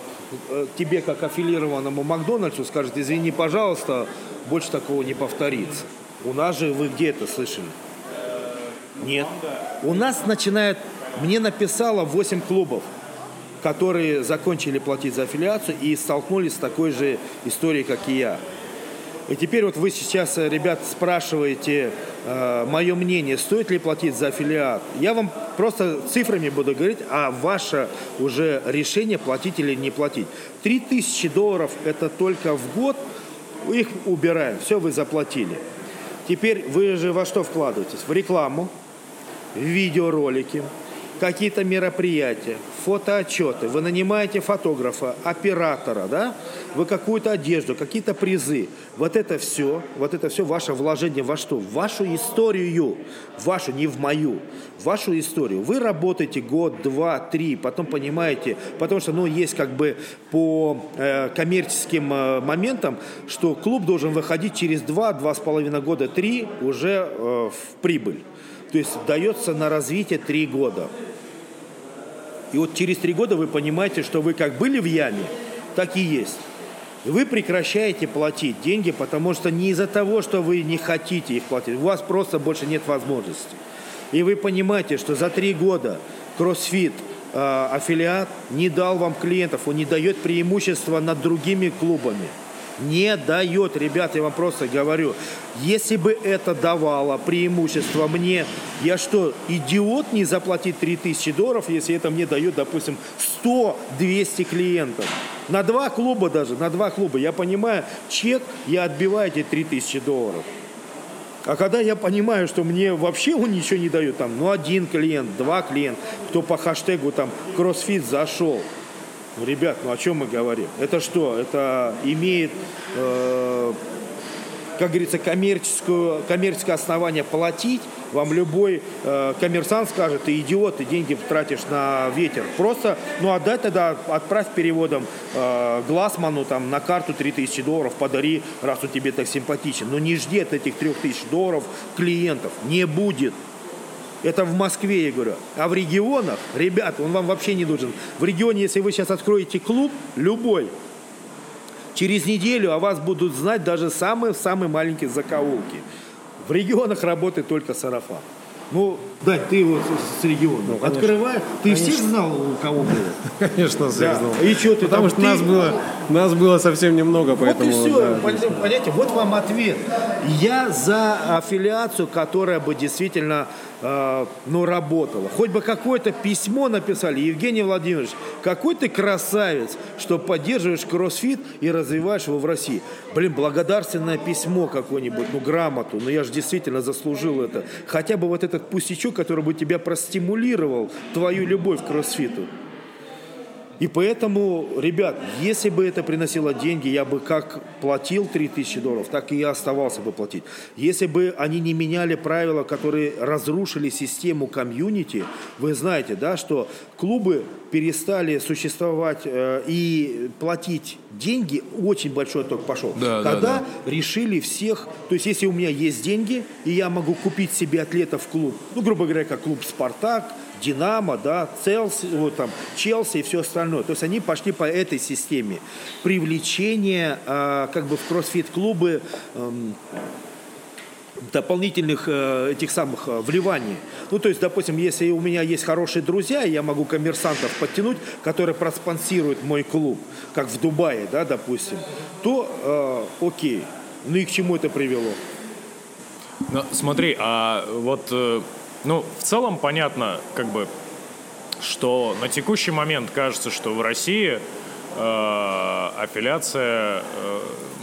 э, тебе, как аффилированному Макдональдсу, скажет, извини, пожалуйста, больше такого не повторится. У нас же вы где это слышали? Нет. У нас начинает, мне написало 8 клубов, которые закончили платить за аффилиацию и столкнулись с такой же историей, как и я. И теперь вот вы сейчас, э, ребят, спрашиваете э, мое мнение, стоит ли платить за аффилиат. Я вам просто цифрами буду говорить, а ваше уже решение, платить или не платить. 3000 долларов это только в год, их убираем, все вы заплатили. Теперь вы же во что вкладываетесь? В рекламу, видеоролики, какие-то мероприятия, фотоотчеты, вы нанимаете фотографа, оператора, да, вы какую-то одежду, какие-то призы. Вот это все, вот это все ваше вложение во что? В вашу историю, вашу, не в мою, вашу историю. Вы работаете год, два, три, потом понимаете, потому что, ну, есть как бы по э, коммерческим э, моментам, что клуб должен выходить через два, два с половиной года, три уже э, в прибыль. То есть дается на развитие три года. И вот через три года вы понимаете, что вы как были в яме, так и есть. И вы прекращаете платить деньги, потому что не из-за того, что вы не хотите их платить, у вас просто больше нет возможности. И вы понимаете, что за три года CrossFit э, аффилиат не дал вам клиентов, он не дает преимущества над другими клубами – не дает, ребята, я вам просто говорю. Если бы это давало преимущество мне, я что, идиот не заплатить 3000 долларов, если это мне дает, допустим, 100-200 клиентов? На два клуба даже, на два клуба. Я понимаю, чек, я отбиваю эти 3000 долларов. А когда я понимаю, что мне вообще он ничего не дает, там, ну, один клиент, два клиента, кто по хэштегу там кроссфит зашел – ну, ребят, ну о чем мы говорим? Это что? Это имеет, э, как говорится, коммерческую, коммерческое основание платить. Вам любой э, коммерсант скажет, ты идиот, ты деньги тратишь на ветер. Просто, ну отдай тогда, отправь переводом э, Глассману там, на карту 3000 долларов, подари, раз он тебе так симпатичен. Но не жди от этих 3000 долларов клиентов. Не будет. Это в Москве, я говорю. А в регионах, ребят, он вам вообще не нужен. В регионе, если вы сейчас откроете клуб, любой, через неделю о вас будут знать даже самые-самые маленькие закоулки. В регионах работает только сарафан. Ну, да, ты вот с региона. Ну, Открывай. Ты конечно. всех знал, у кого было? Конечно, всех да. знал. И что ты Потому там, что ты... нас, было, нас было совсем немного, поэтому... Вот и все, да, понимаете, вот вам ответ. Я за аффилиацию, которая бы действительно э, ну, работала. Хоть бы какое-то письмо написали. Евгений Владимирович, какой ты красавец, что поддерживаешь кроссфит и развиваешь его в России. Блин, благодарственное письмо какое-нибудь, ну, грамоту. Ну, я же действительно заслужил это. Хотя бы вот этот пустячок, который бы тебя простимулировал, твою любовь к кроссфиту. И поэтому, ребят, если бы это приносило деньги, я бы как платил 3000 долларов, так и я оставался бы платить. Если бы они не меняли правила, которые разрушили систему комьюнити, вы знаете, да, что клубы перестали существовать э, и платить деньги, очень большой ток пошел. Да, Когда да, да. решили всех, то есть если у меня есть деньги, и я могу купить себе атлетов в клуб, ну, грубо говоря, как клуб «Спартак», Динамо, да, Целси, вот там, Челси и все остальное. То есть они пошли по этой системе. Привлечение э, как бы в кроссфит-клубы э, дополнительных э, этих самых э, вливаний. Ну, то есть, допустим, если у меня есть хорошие друзья, я могу коммерсантов подтянуть, которые проспонсируют мой клуб, как в Дубае, да, допустим, то э, окей. Ну и к чему это привело? Ну, смотри, а вот, э, ну, в целом понятно, как бы, что на текущий момент кажется, что в России э, аффилиация э,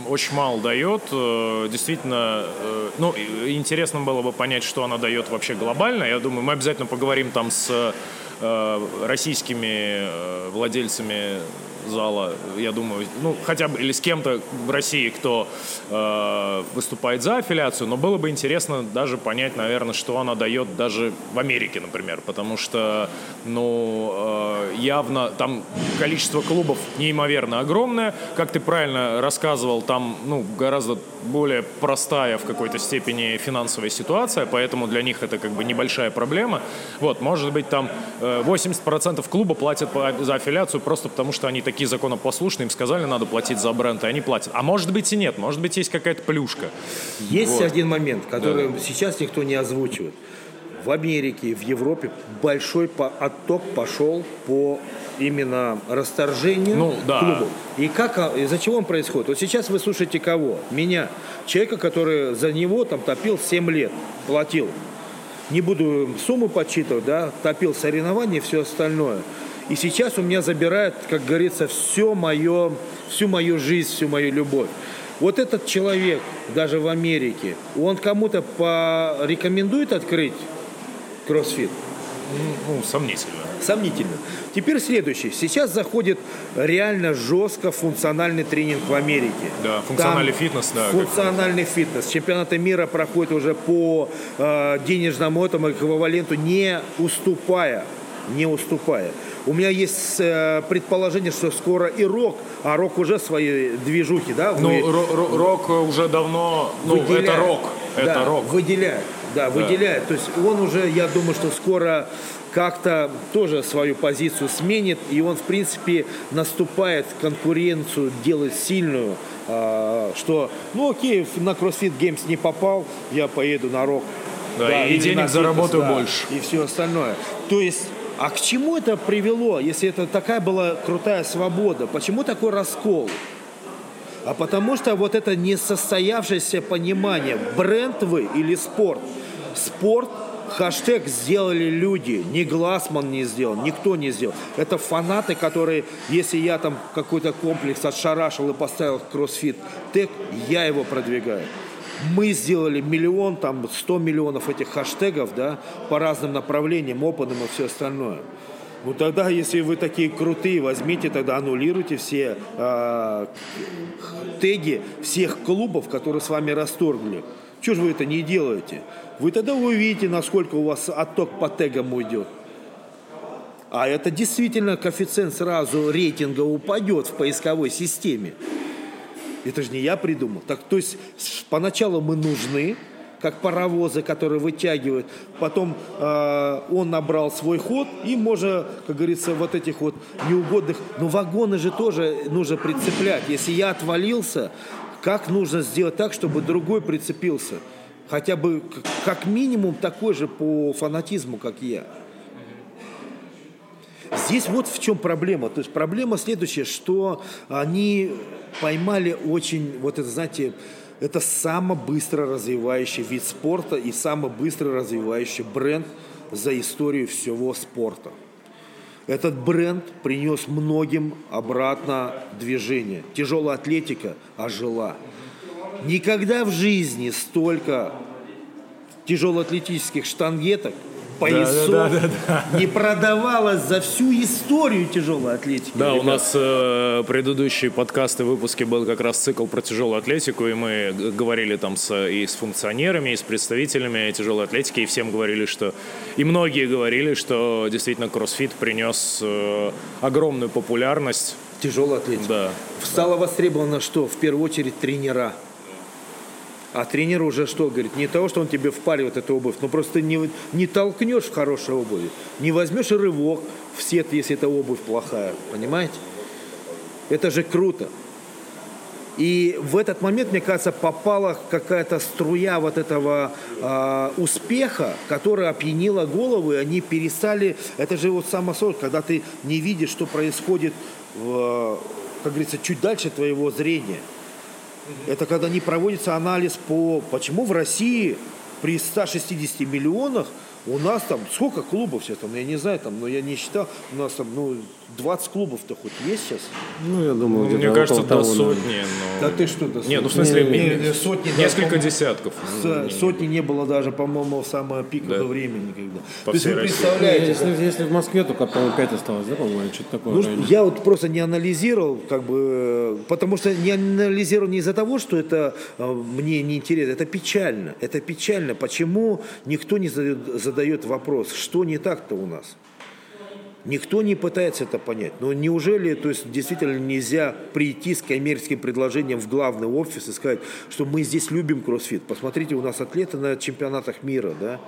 очень мало дает. Э, действительно, э, ну, интересно было бы понять, что она дает вообще глобально. Я думаю, мы обязательно поговорим там с э, российскими э, владельцами зала, я думаю, ну, хотя бы, или с кем-то в России, кто э, выступает за аффилиацию, но было бы интересно даже понять, наверное, что она дает даже в Америке, например, потому что, ну, э, явно там количество клубов неимоверно огромное, как ты правильно рассказывал, там, ну, гораздо более простая в какой-то степени финансовая ситуация, поэтому для них это как бы небольшая проблема. Вот, может быть, там э, 80% клуба платят за аффилиацию просто потому, что они такие законопослушные, им сказали, надо платить за бренд, и они платят. А может быть и нет, может быть есть какая-то плюшка. Есть вот. один момент, который да. сейчас никто не озвучивает. В Америке, в Европе большой отток пошел по именно расторжению ну, да. клубов. И как, из-за чего он происходит? Вот сейчас вы слушаете кого? Меня. Человека, который за него там топил 7 лет, платил. Не буду сумму подсчитывать, да, топил соревнования и все остальное. И сейчас у меня забирают, как говорится, все мое, всю мою жизнь, всю мою любовь. Вот этот человек, даже в Америке, он кому-то порекомендует открыть кроссфит? Ну, сомнительно. Сомнительно. Теперь следующий. Сейчас заходит реально жестко функциональный тренинг в Америке. Да, функциональный Там фитнес, да. Функциональный фитнес. Чемпионаты мира проходят уже по э, денежному этому эквиваленту, не уступая. Не уступая. У меня есть э, предположение, что скоро и рок, а рок уже свои движухи, да? Ну, вы... рок уже давно, ну, выделяет. это рок, это да, рок. Выделяет, да, да, выделяет. То есть он уже, я думаю, что скоро как-то тоже свою позицию сменит, и он, в принципе, наступает конкуренцию, делает сильную, э, что, ну окей, на CrossFit Games не попал, я поеду на рок. Да, да и денег заработаю да, больше. И все остальное. То есть а к чему это привело, если это такая была крутая свобода? Почему такой раскол? А потому что вот это несостоявшееся понимание, бренд вы или спорт. Спорт Хаштег сделали люди, ни Глассман не сделал, никто не сделал. Это фанаты, которые, если я там какой-то комплекс отшарашил и поставил кроссфит тег, я его продвигаю мы сделали миллион, там 100 миллионов этих хэштегов, да, по разным направлениям, опытным и все остальное. Ну тогда, если вы такие крутые, возьмите тогда аннулируйте все э, теги всех клубов, которые с вами расторгли. Чего же вы это не делаете? Вы тогда увидите, насколько у вас отток по тегам уйдет. А это действительно коэффициент сразу рейтинга упадет в поисковой системе. Это же не я придумал. Так, то есть поначалу мы нужны, как паровозы, которые вытягивают. Потом э, он набрал свой ход, и можно, как говорится, вот этих вот неугодных... Но вагоны же тоже нужно прицеплять. Если я отвалился, как нужно сделать так, чтобы другой прицепился? Хотя бы как минимум такой же по фанатизму, как я. Здесь вот в чем проблема. То есть проблема следующая, что они поймали очень, вот это, знаете, это самый быстро развивающий вид спорта и самый быстро развивающий бренд за историю всего спорта. Этот бренд принес многим обратно движение. Тяжелая атлетика ожила. Никогда в жизни столько тяжелоатлетических штангеток – поясов да, да, да, да, не продавалось за всю историю тяжелой атлетики. Да, ребят. у нас э, предыдущие подкасты, выпуски был как раз цикл про тяжелую атлетику, и мы говорили там с, и с функционерами, и с представителями тяжелой атлетики, и всем говорили, что... И многие говорили, что действительно кроссфит принес э, огромную популярность. Тяжелая атлетика. Да. Стало да. востребовано что? В первую очередь тренера. А тренер уже что говорит? Не того, что он тебе впаривает эту обувь, но просто не, не толкнешь в хорошей обуви, не возьмешь рывок в сет, если эта обувь плохая. Понимаете? Это же круто. И в этот момент, мне кажется, попала какая-то струя вот этого э, успеха, которая опьянила головы, они перестали... Это же вот самосор, когда ты не видишь, что происходит, в, как говорится, чуть дальше твоего зрения. Это когда не проводится анализ по, почему в России при 160 миллионах У нас там сколько клубов сейчас там, я не знаю, там, но я не считал, у нас там, ну, 20 клубов-то хоть есть сейчас? Ну, я думаю, Мне где-то кажется, до сотни. Да Но... ты что, до Не, ну в сотни? смысле, Не, ми- не, сотни, да, несколько десятков. с- Сотни не было даже, по-моему, в самое пиковое Да. время никогда. По То есть вы. Не, представляете, если, если в Москве, только, по-моему, 5 осталось, да, по-моему, что-то такое. Ну, районе. я вот просто не анализировал, как бы, потому что не анализировал не из-за того, что это э, мне не интересно, это печально, это печально. Почему никто не задает, задает вопрос, что не так-то у нас? Никто не пытается это понять. Но неужели, то есть, действительно нельзя прийти с коммерческим предложением в главный офис и сказать, что мы здесь любим кроссфит. Посмотрите, у нас атлеты на чемпионатах мира, да?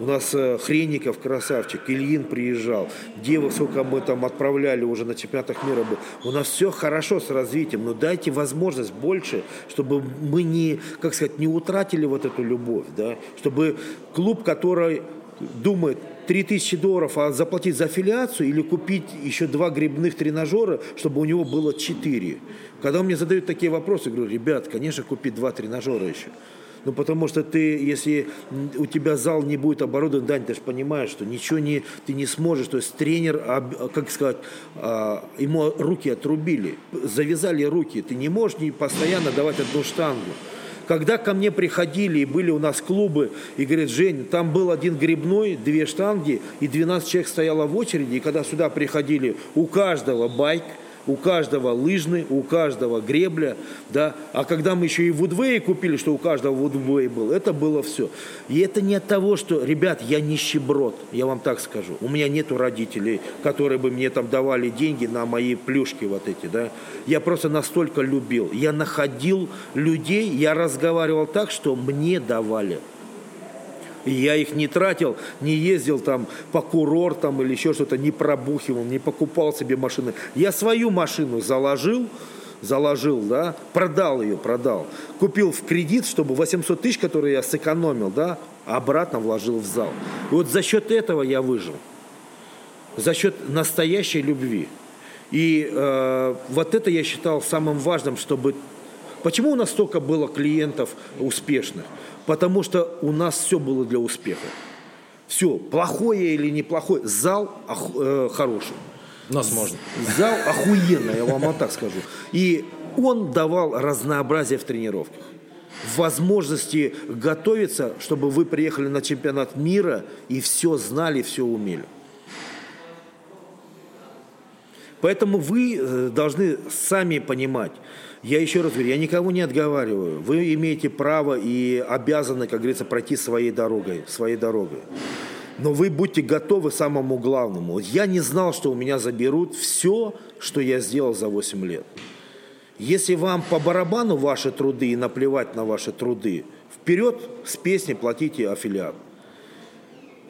У нас э, Хренников красавчик, Ильин приезжал, девок сколько мы там отправляли уже на чемпионатах мира. Был. У нас все хорошо с развитием, но дайте возможность больше, чтобы мы не, как сказать, не утратили вот эту любовь, да? Чтобы клуб, который думает, 3000 долларов, а заплатить за аффилиацию или купить еще два грибных тренажера, чтобы у него было 4. Когда мне задают такие вопросы, говорю, ребят, конечно, купить два тренажера еще. Ну, потому что ты, если у тебя зал не будет оборудован, Дань, ты же понимаешь, что ничего не, ты не сможешь. То есть тренер, как сказать, а, ему руки отрубили, завязали руки. Ты не можешь не постоянно давать одну штангу. Когда ко мне приходили и были у нас клубы, и говорят, Жень, там был один грибной, две штанги, и 12 человек стояло в очереди, и когда сюда приходили, у каждого байк, у каждого лыжный, у каждого гребля, да, а когда мы еще и вудвей купили, что у каждого вудвей был, это было все. И это не от того, что, ребят, я нищеброд, я вам так скажу, у меня нету родителей, которые бы мне там давали деньги на мои плюшки вот эти, да, я просто настолько любил, я находил людей, я разговаривал так, что мне давали. И я их не тратил, не ездил там по курортам или еще что-то, не пробухивал, не покупал себе машины. Я свою машину заложил, заложил, да, продал ее, продал. Купил в кредит, чтобы 800 тысяч, которые я сэкономил, да, обратно вложил в зал. И вот за счет этого я выжил. За счет настоящей любви. И э, вот это я считал самым важным, чтобы... Почему у нас столько было клиентов успешных? Потому что у нас все было для успеха. Все, плохое или неплохое, зал э, хороший. Нас можно. Зал охуенный, я вам так скажу. И он давал разнообразие в тренировках. Возможности готовиться, чтобы вы приехали на чемпионат мира и все знали, все умели. Поэтому вы э, должны сами понимать. Я еще раз говорю, я никого не отговариваю. Вы имеете право и обязаны, как говорится, пройти своей дорогой, своей дорогой. Но вы будьте готовы к самому главному. Я не знал, что у меня заберут все, что я сделал за 8 лет. Если вам по барабану ваши труды и наплевать на ваши труды, вперед с песней платите аффилиат.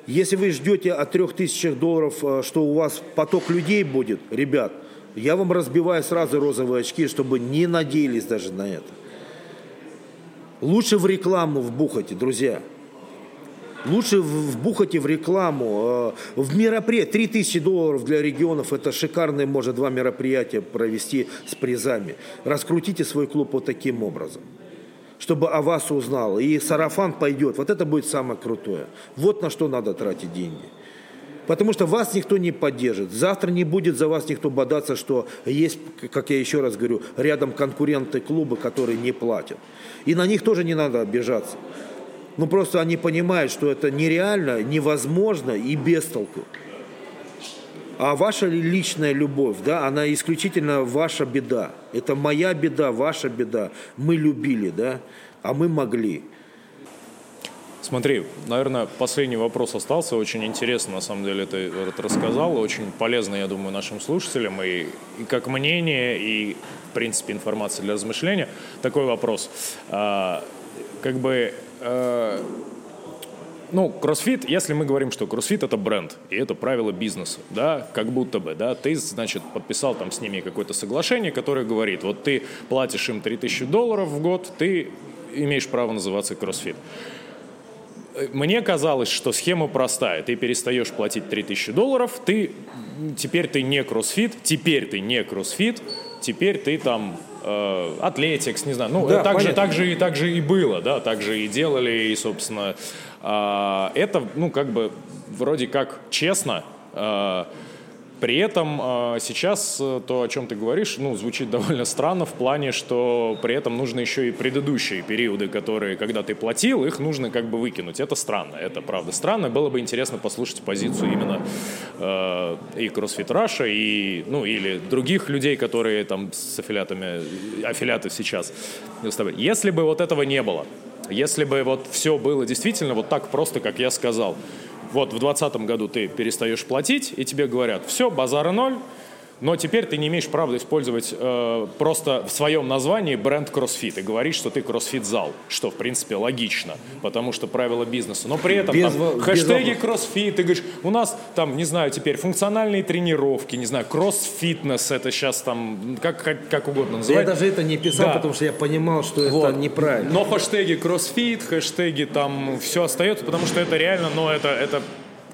Если вы ждете от трех тысяч долларов, э, что у вас поток людей будет, ребят, я вам разбиваю сразу розовые очки, чтобы не надеялись даже на это. Лучше в рекламу вбухайте, друзья. Лучше вбухайте в рекламу, э, в мероприятие. 3000 долларов для регионов – это шикарные, может, два мероприятия провести с призами. Раскрутите свой клуб вот таким образом чтобы о вас узнал. И сарафан пойдет. Вот это будет самое крутое. Вот на что надо тратить деньги. Потому что вас никто не поддержит. Завтра не будет за вас никто бодаться, что есть, как я еще раз говорю, рядом конкуренты клуба, которые не платят. И на них тоже не надо обижаться. Ну просто они понимают, что это нереально, невозможно и без толку. А ваша личная любовь, да, она исключительно ваша беда. Это моя беда, ваша беда. Мы любили, да, а мы могли. Смотри, наверное, последний вопрос остался. Очень интересно, на самом деле, ты это рассказал. Очень полезно, я думаю, нашим слушателям. И, и как мнение, и, в принципе, информация для размышления. Такой вопрос. А, как бы... а, ну, кроссфит, если мы говорим, что кроссфит это бренд, и это правило бизнеса, да, как будто бы, да, ты, значит, подписал там с ними какое-то соглашение, которое говорит, вот ты платишь им 3000 долларов в год, ты имеешь право называться кроссфит. Мне казалось, что схема простая. Ты перестаешь платить 3000 долларов, ты теперь ты не кроссфит, теперь ты не кроссфит, теперь ты там э, атлетикс, не знаю. Ну, Да, так, же, так, же, и- так же и было, да, так же и делали, и, собственно, а, это, ну, как бы, вроде как честно, а, при этом а, сейчас э, то, о чем ты говоришь, ну, звучит довольно странно в плане, что при этом нужно еще и предыдущие периоды, которые, когда ты платил, их нужно как бы выкинуть. Это странно, это правда странно. Было бы интересно послушать позицию именно э, и CrossFit Russia, и, ну, или других людей, которые там с аффилиатами, аффилиаты сейчас. Если бы вот этого не было, если бы вот все было действительно вот так просто, как я сказал, вот в 2020 году ты перестаешь платить, и тебе говорят, все, базара ноль, но теперь ты не имеешь права использовать э, просто в своем названии бренд CrossFit и говорить, что ты CrossFit-зал, что, в принципе, логично, потому что правила бизнеса. Но при этом Без там, без хэштеги вопросов. CrossFit, ты говоришь, у нас там, не знаю, теперь функциональные тренировки, не знаю, кросс-фитнес, это сейчас там, как, как, как угодно Я называть. даже это не писал, Да. потому что я понимал, что Вот. это неправильно. Но хэштеги кроссфит, хэштеги там все остается, потому что это реально, но это, это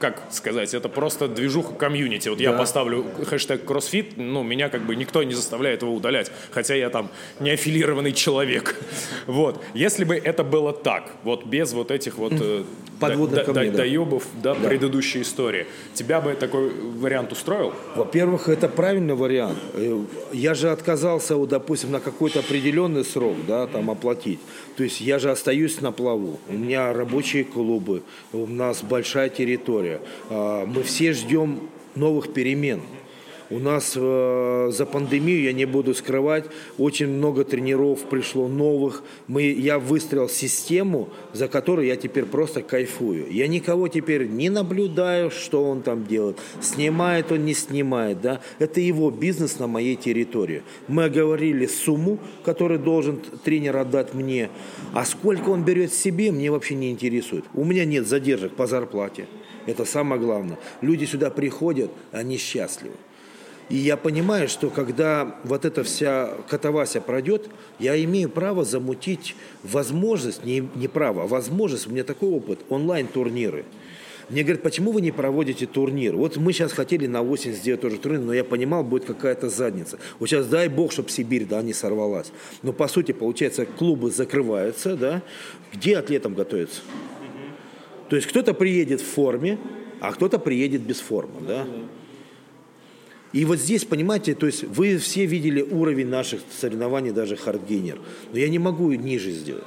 как сказать, это просто движуха комьюнити. Вот я Да. поставлю хэштег кроссфит, ну, меня как бы никто не заставляет его удалять, хотя я там не аффилированный человек. Вот. Если бы это было так, вот без вот этих вот э, Подводных до- до- камней, да. доебов, да, предыдущей истории, тебя бы такой вариант устроил? Во-первых, это правильный вариант. Э, Я же отказался, вот, допустим, на какой-то определенный срок, да, там оплатить. То есть я же остаюсь на плаву. У меня рабочие клубы, у нас большая территория. А, Мы все ждем новых перемен. У нас э, за пандемию, я не буду скрывать, очень много тренеров пришло новых. Мы, я выстроил систему, за которую я теперь просто кайфую. Я никого теперь не наблюдаю, что он там делает. Снимает он, не снимает. Да? Это его бизнес на моей территории. Мы оговорили сумму, которую должен тренер отдать мне. А сколько он берет себе, мне вообще не интересует. У меня нет задержек по зарплате. Это самое главное. Люди сюда приходят, они счастливы. И я понимаю, что когда вот эта вся катавася пройдет, я имею право замутить возможность, не, не право, а возможность, у меня такой опыт, онлайн-турниры. Мне говорят, почему вы не проводите турнир? Вот мы сейчас хотели на осень сделать тоже турнир, но я понимал, будет какая-то задница. Вот сейчас дай бог, чтобы Сибирь, да, не сорвалась. Но по сути, получается, клубы закрываются, да. Где атлетам готовиться? То есть кто-то приедет в форме, а кто-то приедет без формы, да. И вот здесь, понимаете, то есть вы все видели уровень наших соревнований, даже hardgainer. Но я не могу ниже сделать.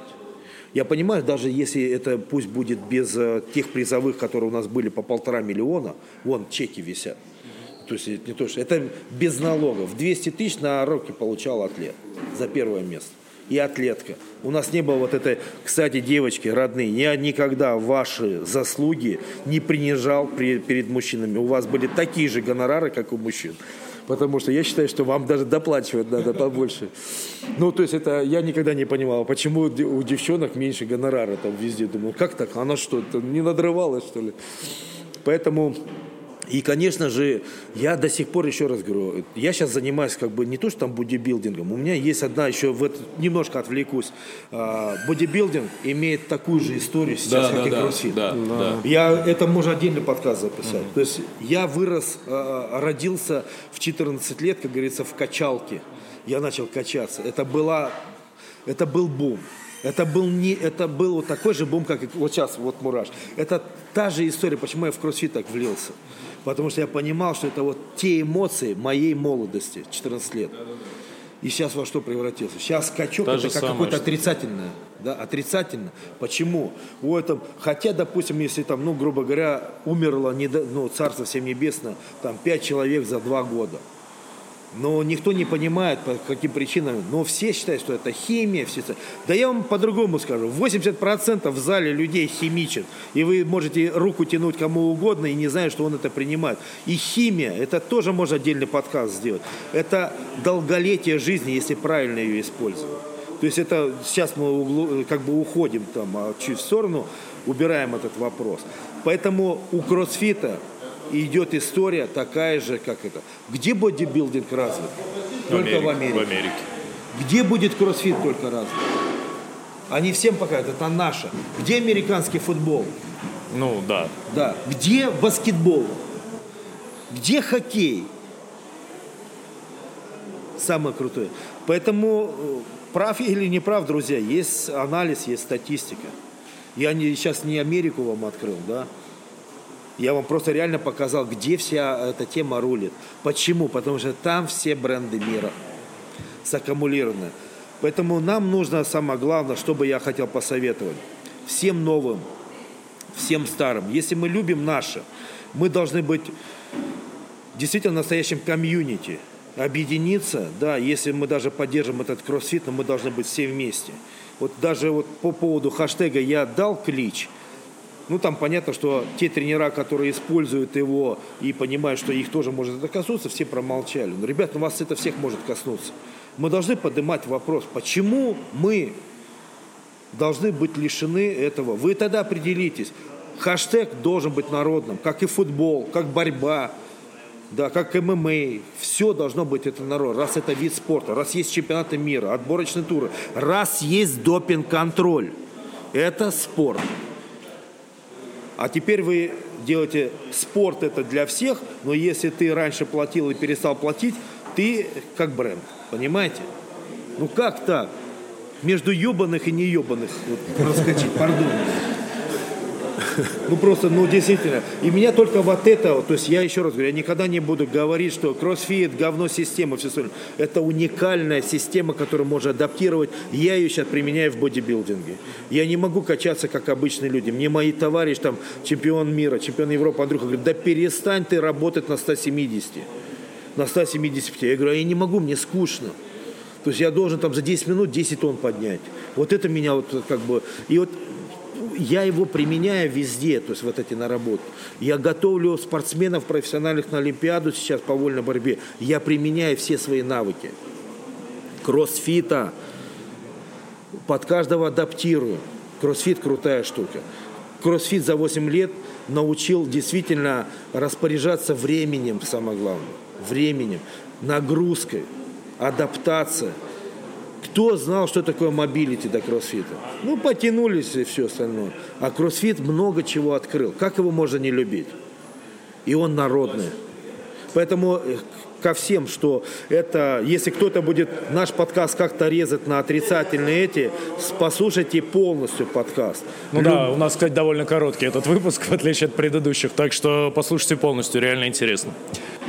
Я понимаю, даже если это пусть будет без э, тех призовых, которые у нас были по полтора миллиона, вон чеки висят. То есть это не то, что это без налогов. 200 тысяч на руки получал атлет за первое место. И атлетка. У нас не было вот этой, кстати, девочки родные, я никогда ваши заслуги не принижал при- перед мужчинами. У вас были такие же гонорары, как у мужчин. Потому что я считаю, что вам даже доплачивать надо побольше. Ну, то есть это я никогда не понимал, почему у девчонок меньше гонорара там везде. Думал, как так? Она что, не надрывалась, что ли? Поэтому и, конечно же, я до сих пор, еще раз говорю, я сейчас занимаюсь как бы не то, что там бодибилдингом. У меня есть одна еще, в это, немножко отвлекусь. А, бодибилдинг имеет такую же историю сейчас, как и кроссфит. да, да. Я, это можно отдельный подкаст записать. То есть я вырос, э, родился в 14 лет, как говорится, в качалке. Я начал качаться. Это была, это был бум. Это был, не, это был вот такой же бум, как и вот сейчас, вот Мураш. Это та же история, почему я в кроссфит так влился. Потому что я понимал, что это вот те эмоции моей молодости, 14 лет. И сейчас во что превратился? Сейчас скачок Та это как какое-то отрицательное. Да, отрицательно. Почему? У этом, хотя, допустим, если там, ну, грубо говоря, умерло, не ну, царство всем небесное, там, пять человек за два года. Но никто не понимает, по каким причинам. Но все считают, что это химия. Все. Да я вам по-другому скажу. 80% в зале людей химичат. И вы можете руку тянуть кому угодно и не зная, что он это принимает. И химия, это тоже можно отдельный подкаст сделать. Это долголетие жизни, если правильно ее использовать. То есть это сейчас мы углу- как бы уходим там а, чуть в сторону, убираем этот вопрос. Поэтому у кроссфита идет история такая же, как это. Где бодибилдинг развит? Только в Америке. В Америке. Где будет кроссфит только развит? Они всем показывают, это наше. Где американский футбол? Ну, да. Да. Где баскетбол? Где хоккей? самое крутое. Поэтому, э, прав или не прав, друзья, есть анализ, есть статистика. Я не, сейчас не Америку вам открыл, да, я вам просто реально показал, где вся эта тема рулит. Почему? Потому что там все бренды мира саккумулированы. Поэтому нам нужно самое главное, что бы я хотел посоветовать. Всем новым, всем старым. Если мы любим наше, мы должны быть действительно настоящим комьюнити. Объединиться, да, если мы даже поддержим этот кроссфит, но мы должны быть все вместе. Вот даже вот по поводу хэштега я дал клич – ну, там понятно, что те тренера, которые используют его и понимают, что их тоже может это коснуться, все промолчали. Но, ребят, ну вас это всех может коснуться. Мы должны поднимать вопрос, почему мы должны быть лишены этого. Вы тогда определитесь. Хаштег должен быть народным, как и футбол, как борьба, да, как ММА. Все должно быть это народ. Раз это вид спорта, раз есть чемпионаты мира, отборочные туры, раз есть допинг-контроль. Это спорт. А теперь вы делаете спорт это для всех, но если ты раньше платил и перестал платить, ты как бренд. Понимаете? Ну как так? Между ебаных и не ебаных вот, проскочить, пардон. Ну просто, ну действительно. И меня только вот это, то есть я еще раз говорю, я никогда не буду говорить, что кроссфит, говно система, все остальное. Это уникальная система, которую можно адаптировать. Я ее сейчас применяю в бодибилдинге. Я не могу качаться, как обычные люди. Мне мои товарищи, там, чемпион мира, чемпион Европы, Андрюха, говорит, да перестань ты работать на 170. На 175. Я говорю, «А я не могу, мне скучно. То есть я должен там за 10 минут 10 тонн поднять. Вот это меня вот как бы... И вот я его применяю везде, то есть вот эти наработки. Я готовлю спортсменов профессиональных на Олимпиаду сейчас по вольной борьбе. Я применяю все свои навыки. Кроссфита. Под каждого адаптирую. Кроссфит крутая штука. Кроссфит за 8 лет научил действительно распоряжаться временем, самое главное. Временем, нагрузкой, адаптация – кто знал, что такое mobility до кроссфита? Ну, потянулись и все остальное. А кроссфит много чего открыл. Как его можно не любить? И он народный. Поэтому э, ко всем, что это, если кто-то будет наш подкаст как-то резать на отрицательные эти, послушайте полностью подкаст. Ну Люб... да, у нас, кстати, довольно короткий этот выпуск, в отличие от предыдущих, так что послушайте полностью, реально интересно.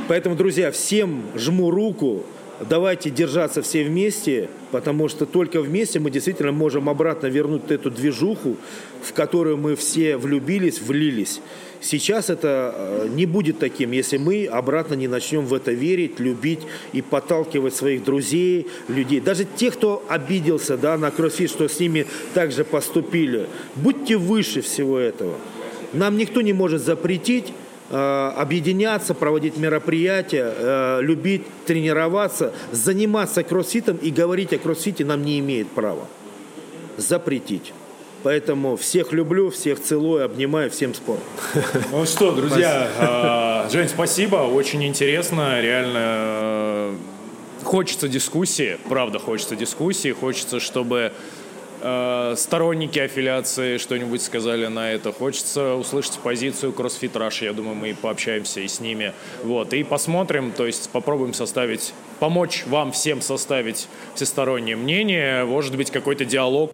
Поэтому, друзья, всем жму руку, давайте держаться все вместе, потому что только вместе мы действительно можем обратно вернуть эту движуху, в которую мы все влюбились, влились. Сейчас это э, не будет таким, если мы обратно не начнем в это верить, любить и подталкивать своих друзей, людей. Даже тех, кто обиделся да, на кроссфит, что с ними также поступили. Будьте выше всего этого. Нам никто не может запретить объединяться, проводить мероприятия, э, любить тренироваться, заниматься кроссфитом и говорить о кроссфите нам не имеет права. Запретить. Поэтому всех люблю, всех целую, обнимаю, всем спорт. Ну что, друзья, спасибо. Жень, спасибо, очень интересно, реально э, хочется дискуссии, правда хочется дискуссии, хочется, чтобы Э, сторонники аффилиации что-нибудь сказали на это. Хочется услышать позицию CrossFit Rush. Я думаю, мы пообщаемся и с ними. Вот. И посмотрим, то есть попробуем составить, помочь вам всем составить всестороннее мнение. Может быть, какой-то диалог.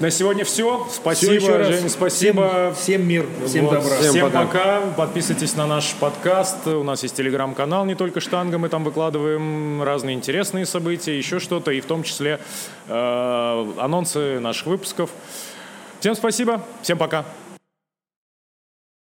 На сегодня все. Спасибо, все. Жень, спасибо. Всем, всем мир, всем вот. добра. Всем, всем пока. пока. Подписывайтесь на наш подкаст. У нас есть телеграм-канал «Не только штанга». Мы там выкладываем разные интересные события, еще что-то, и в том числе э, анонсы наших выпусков. Всем спасибо. Всем пока.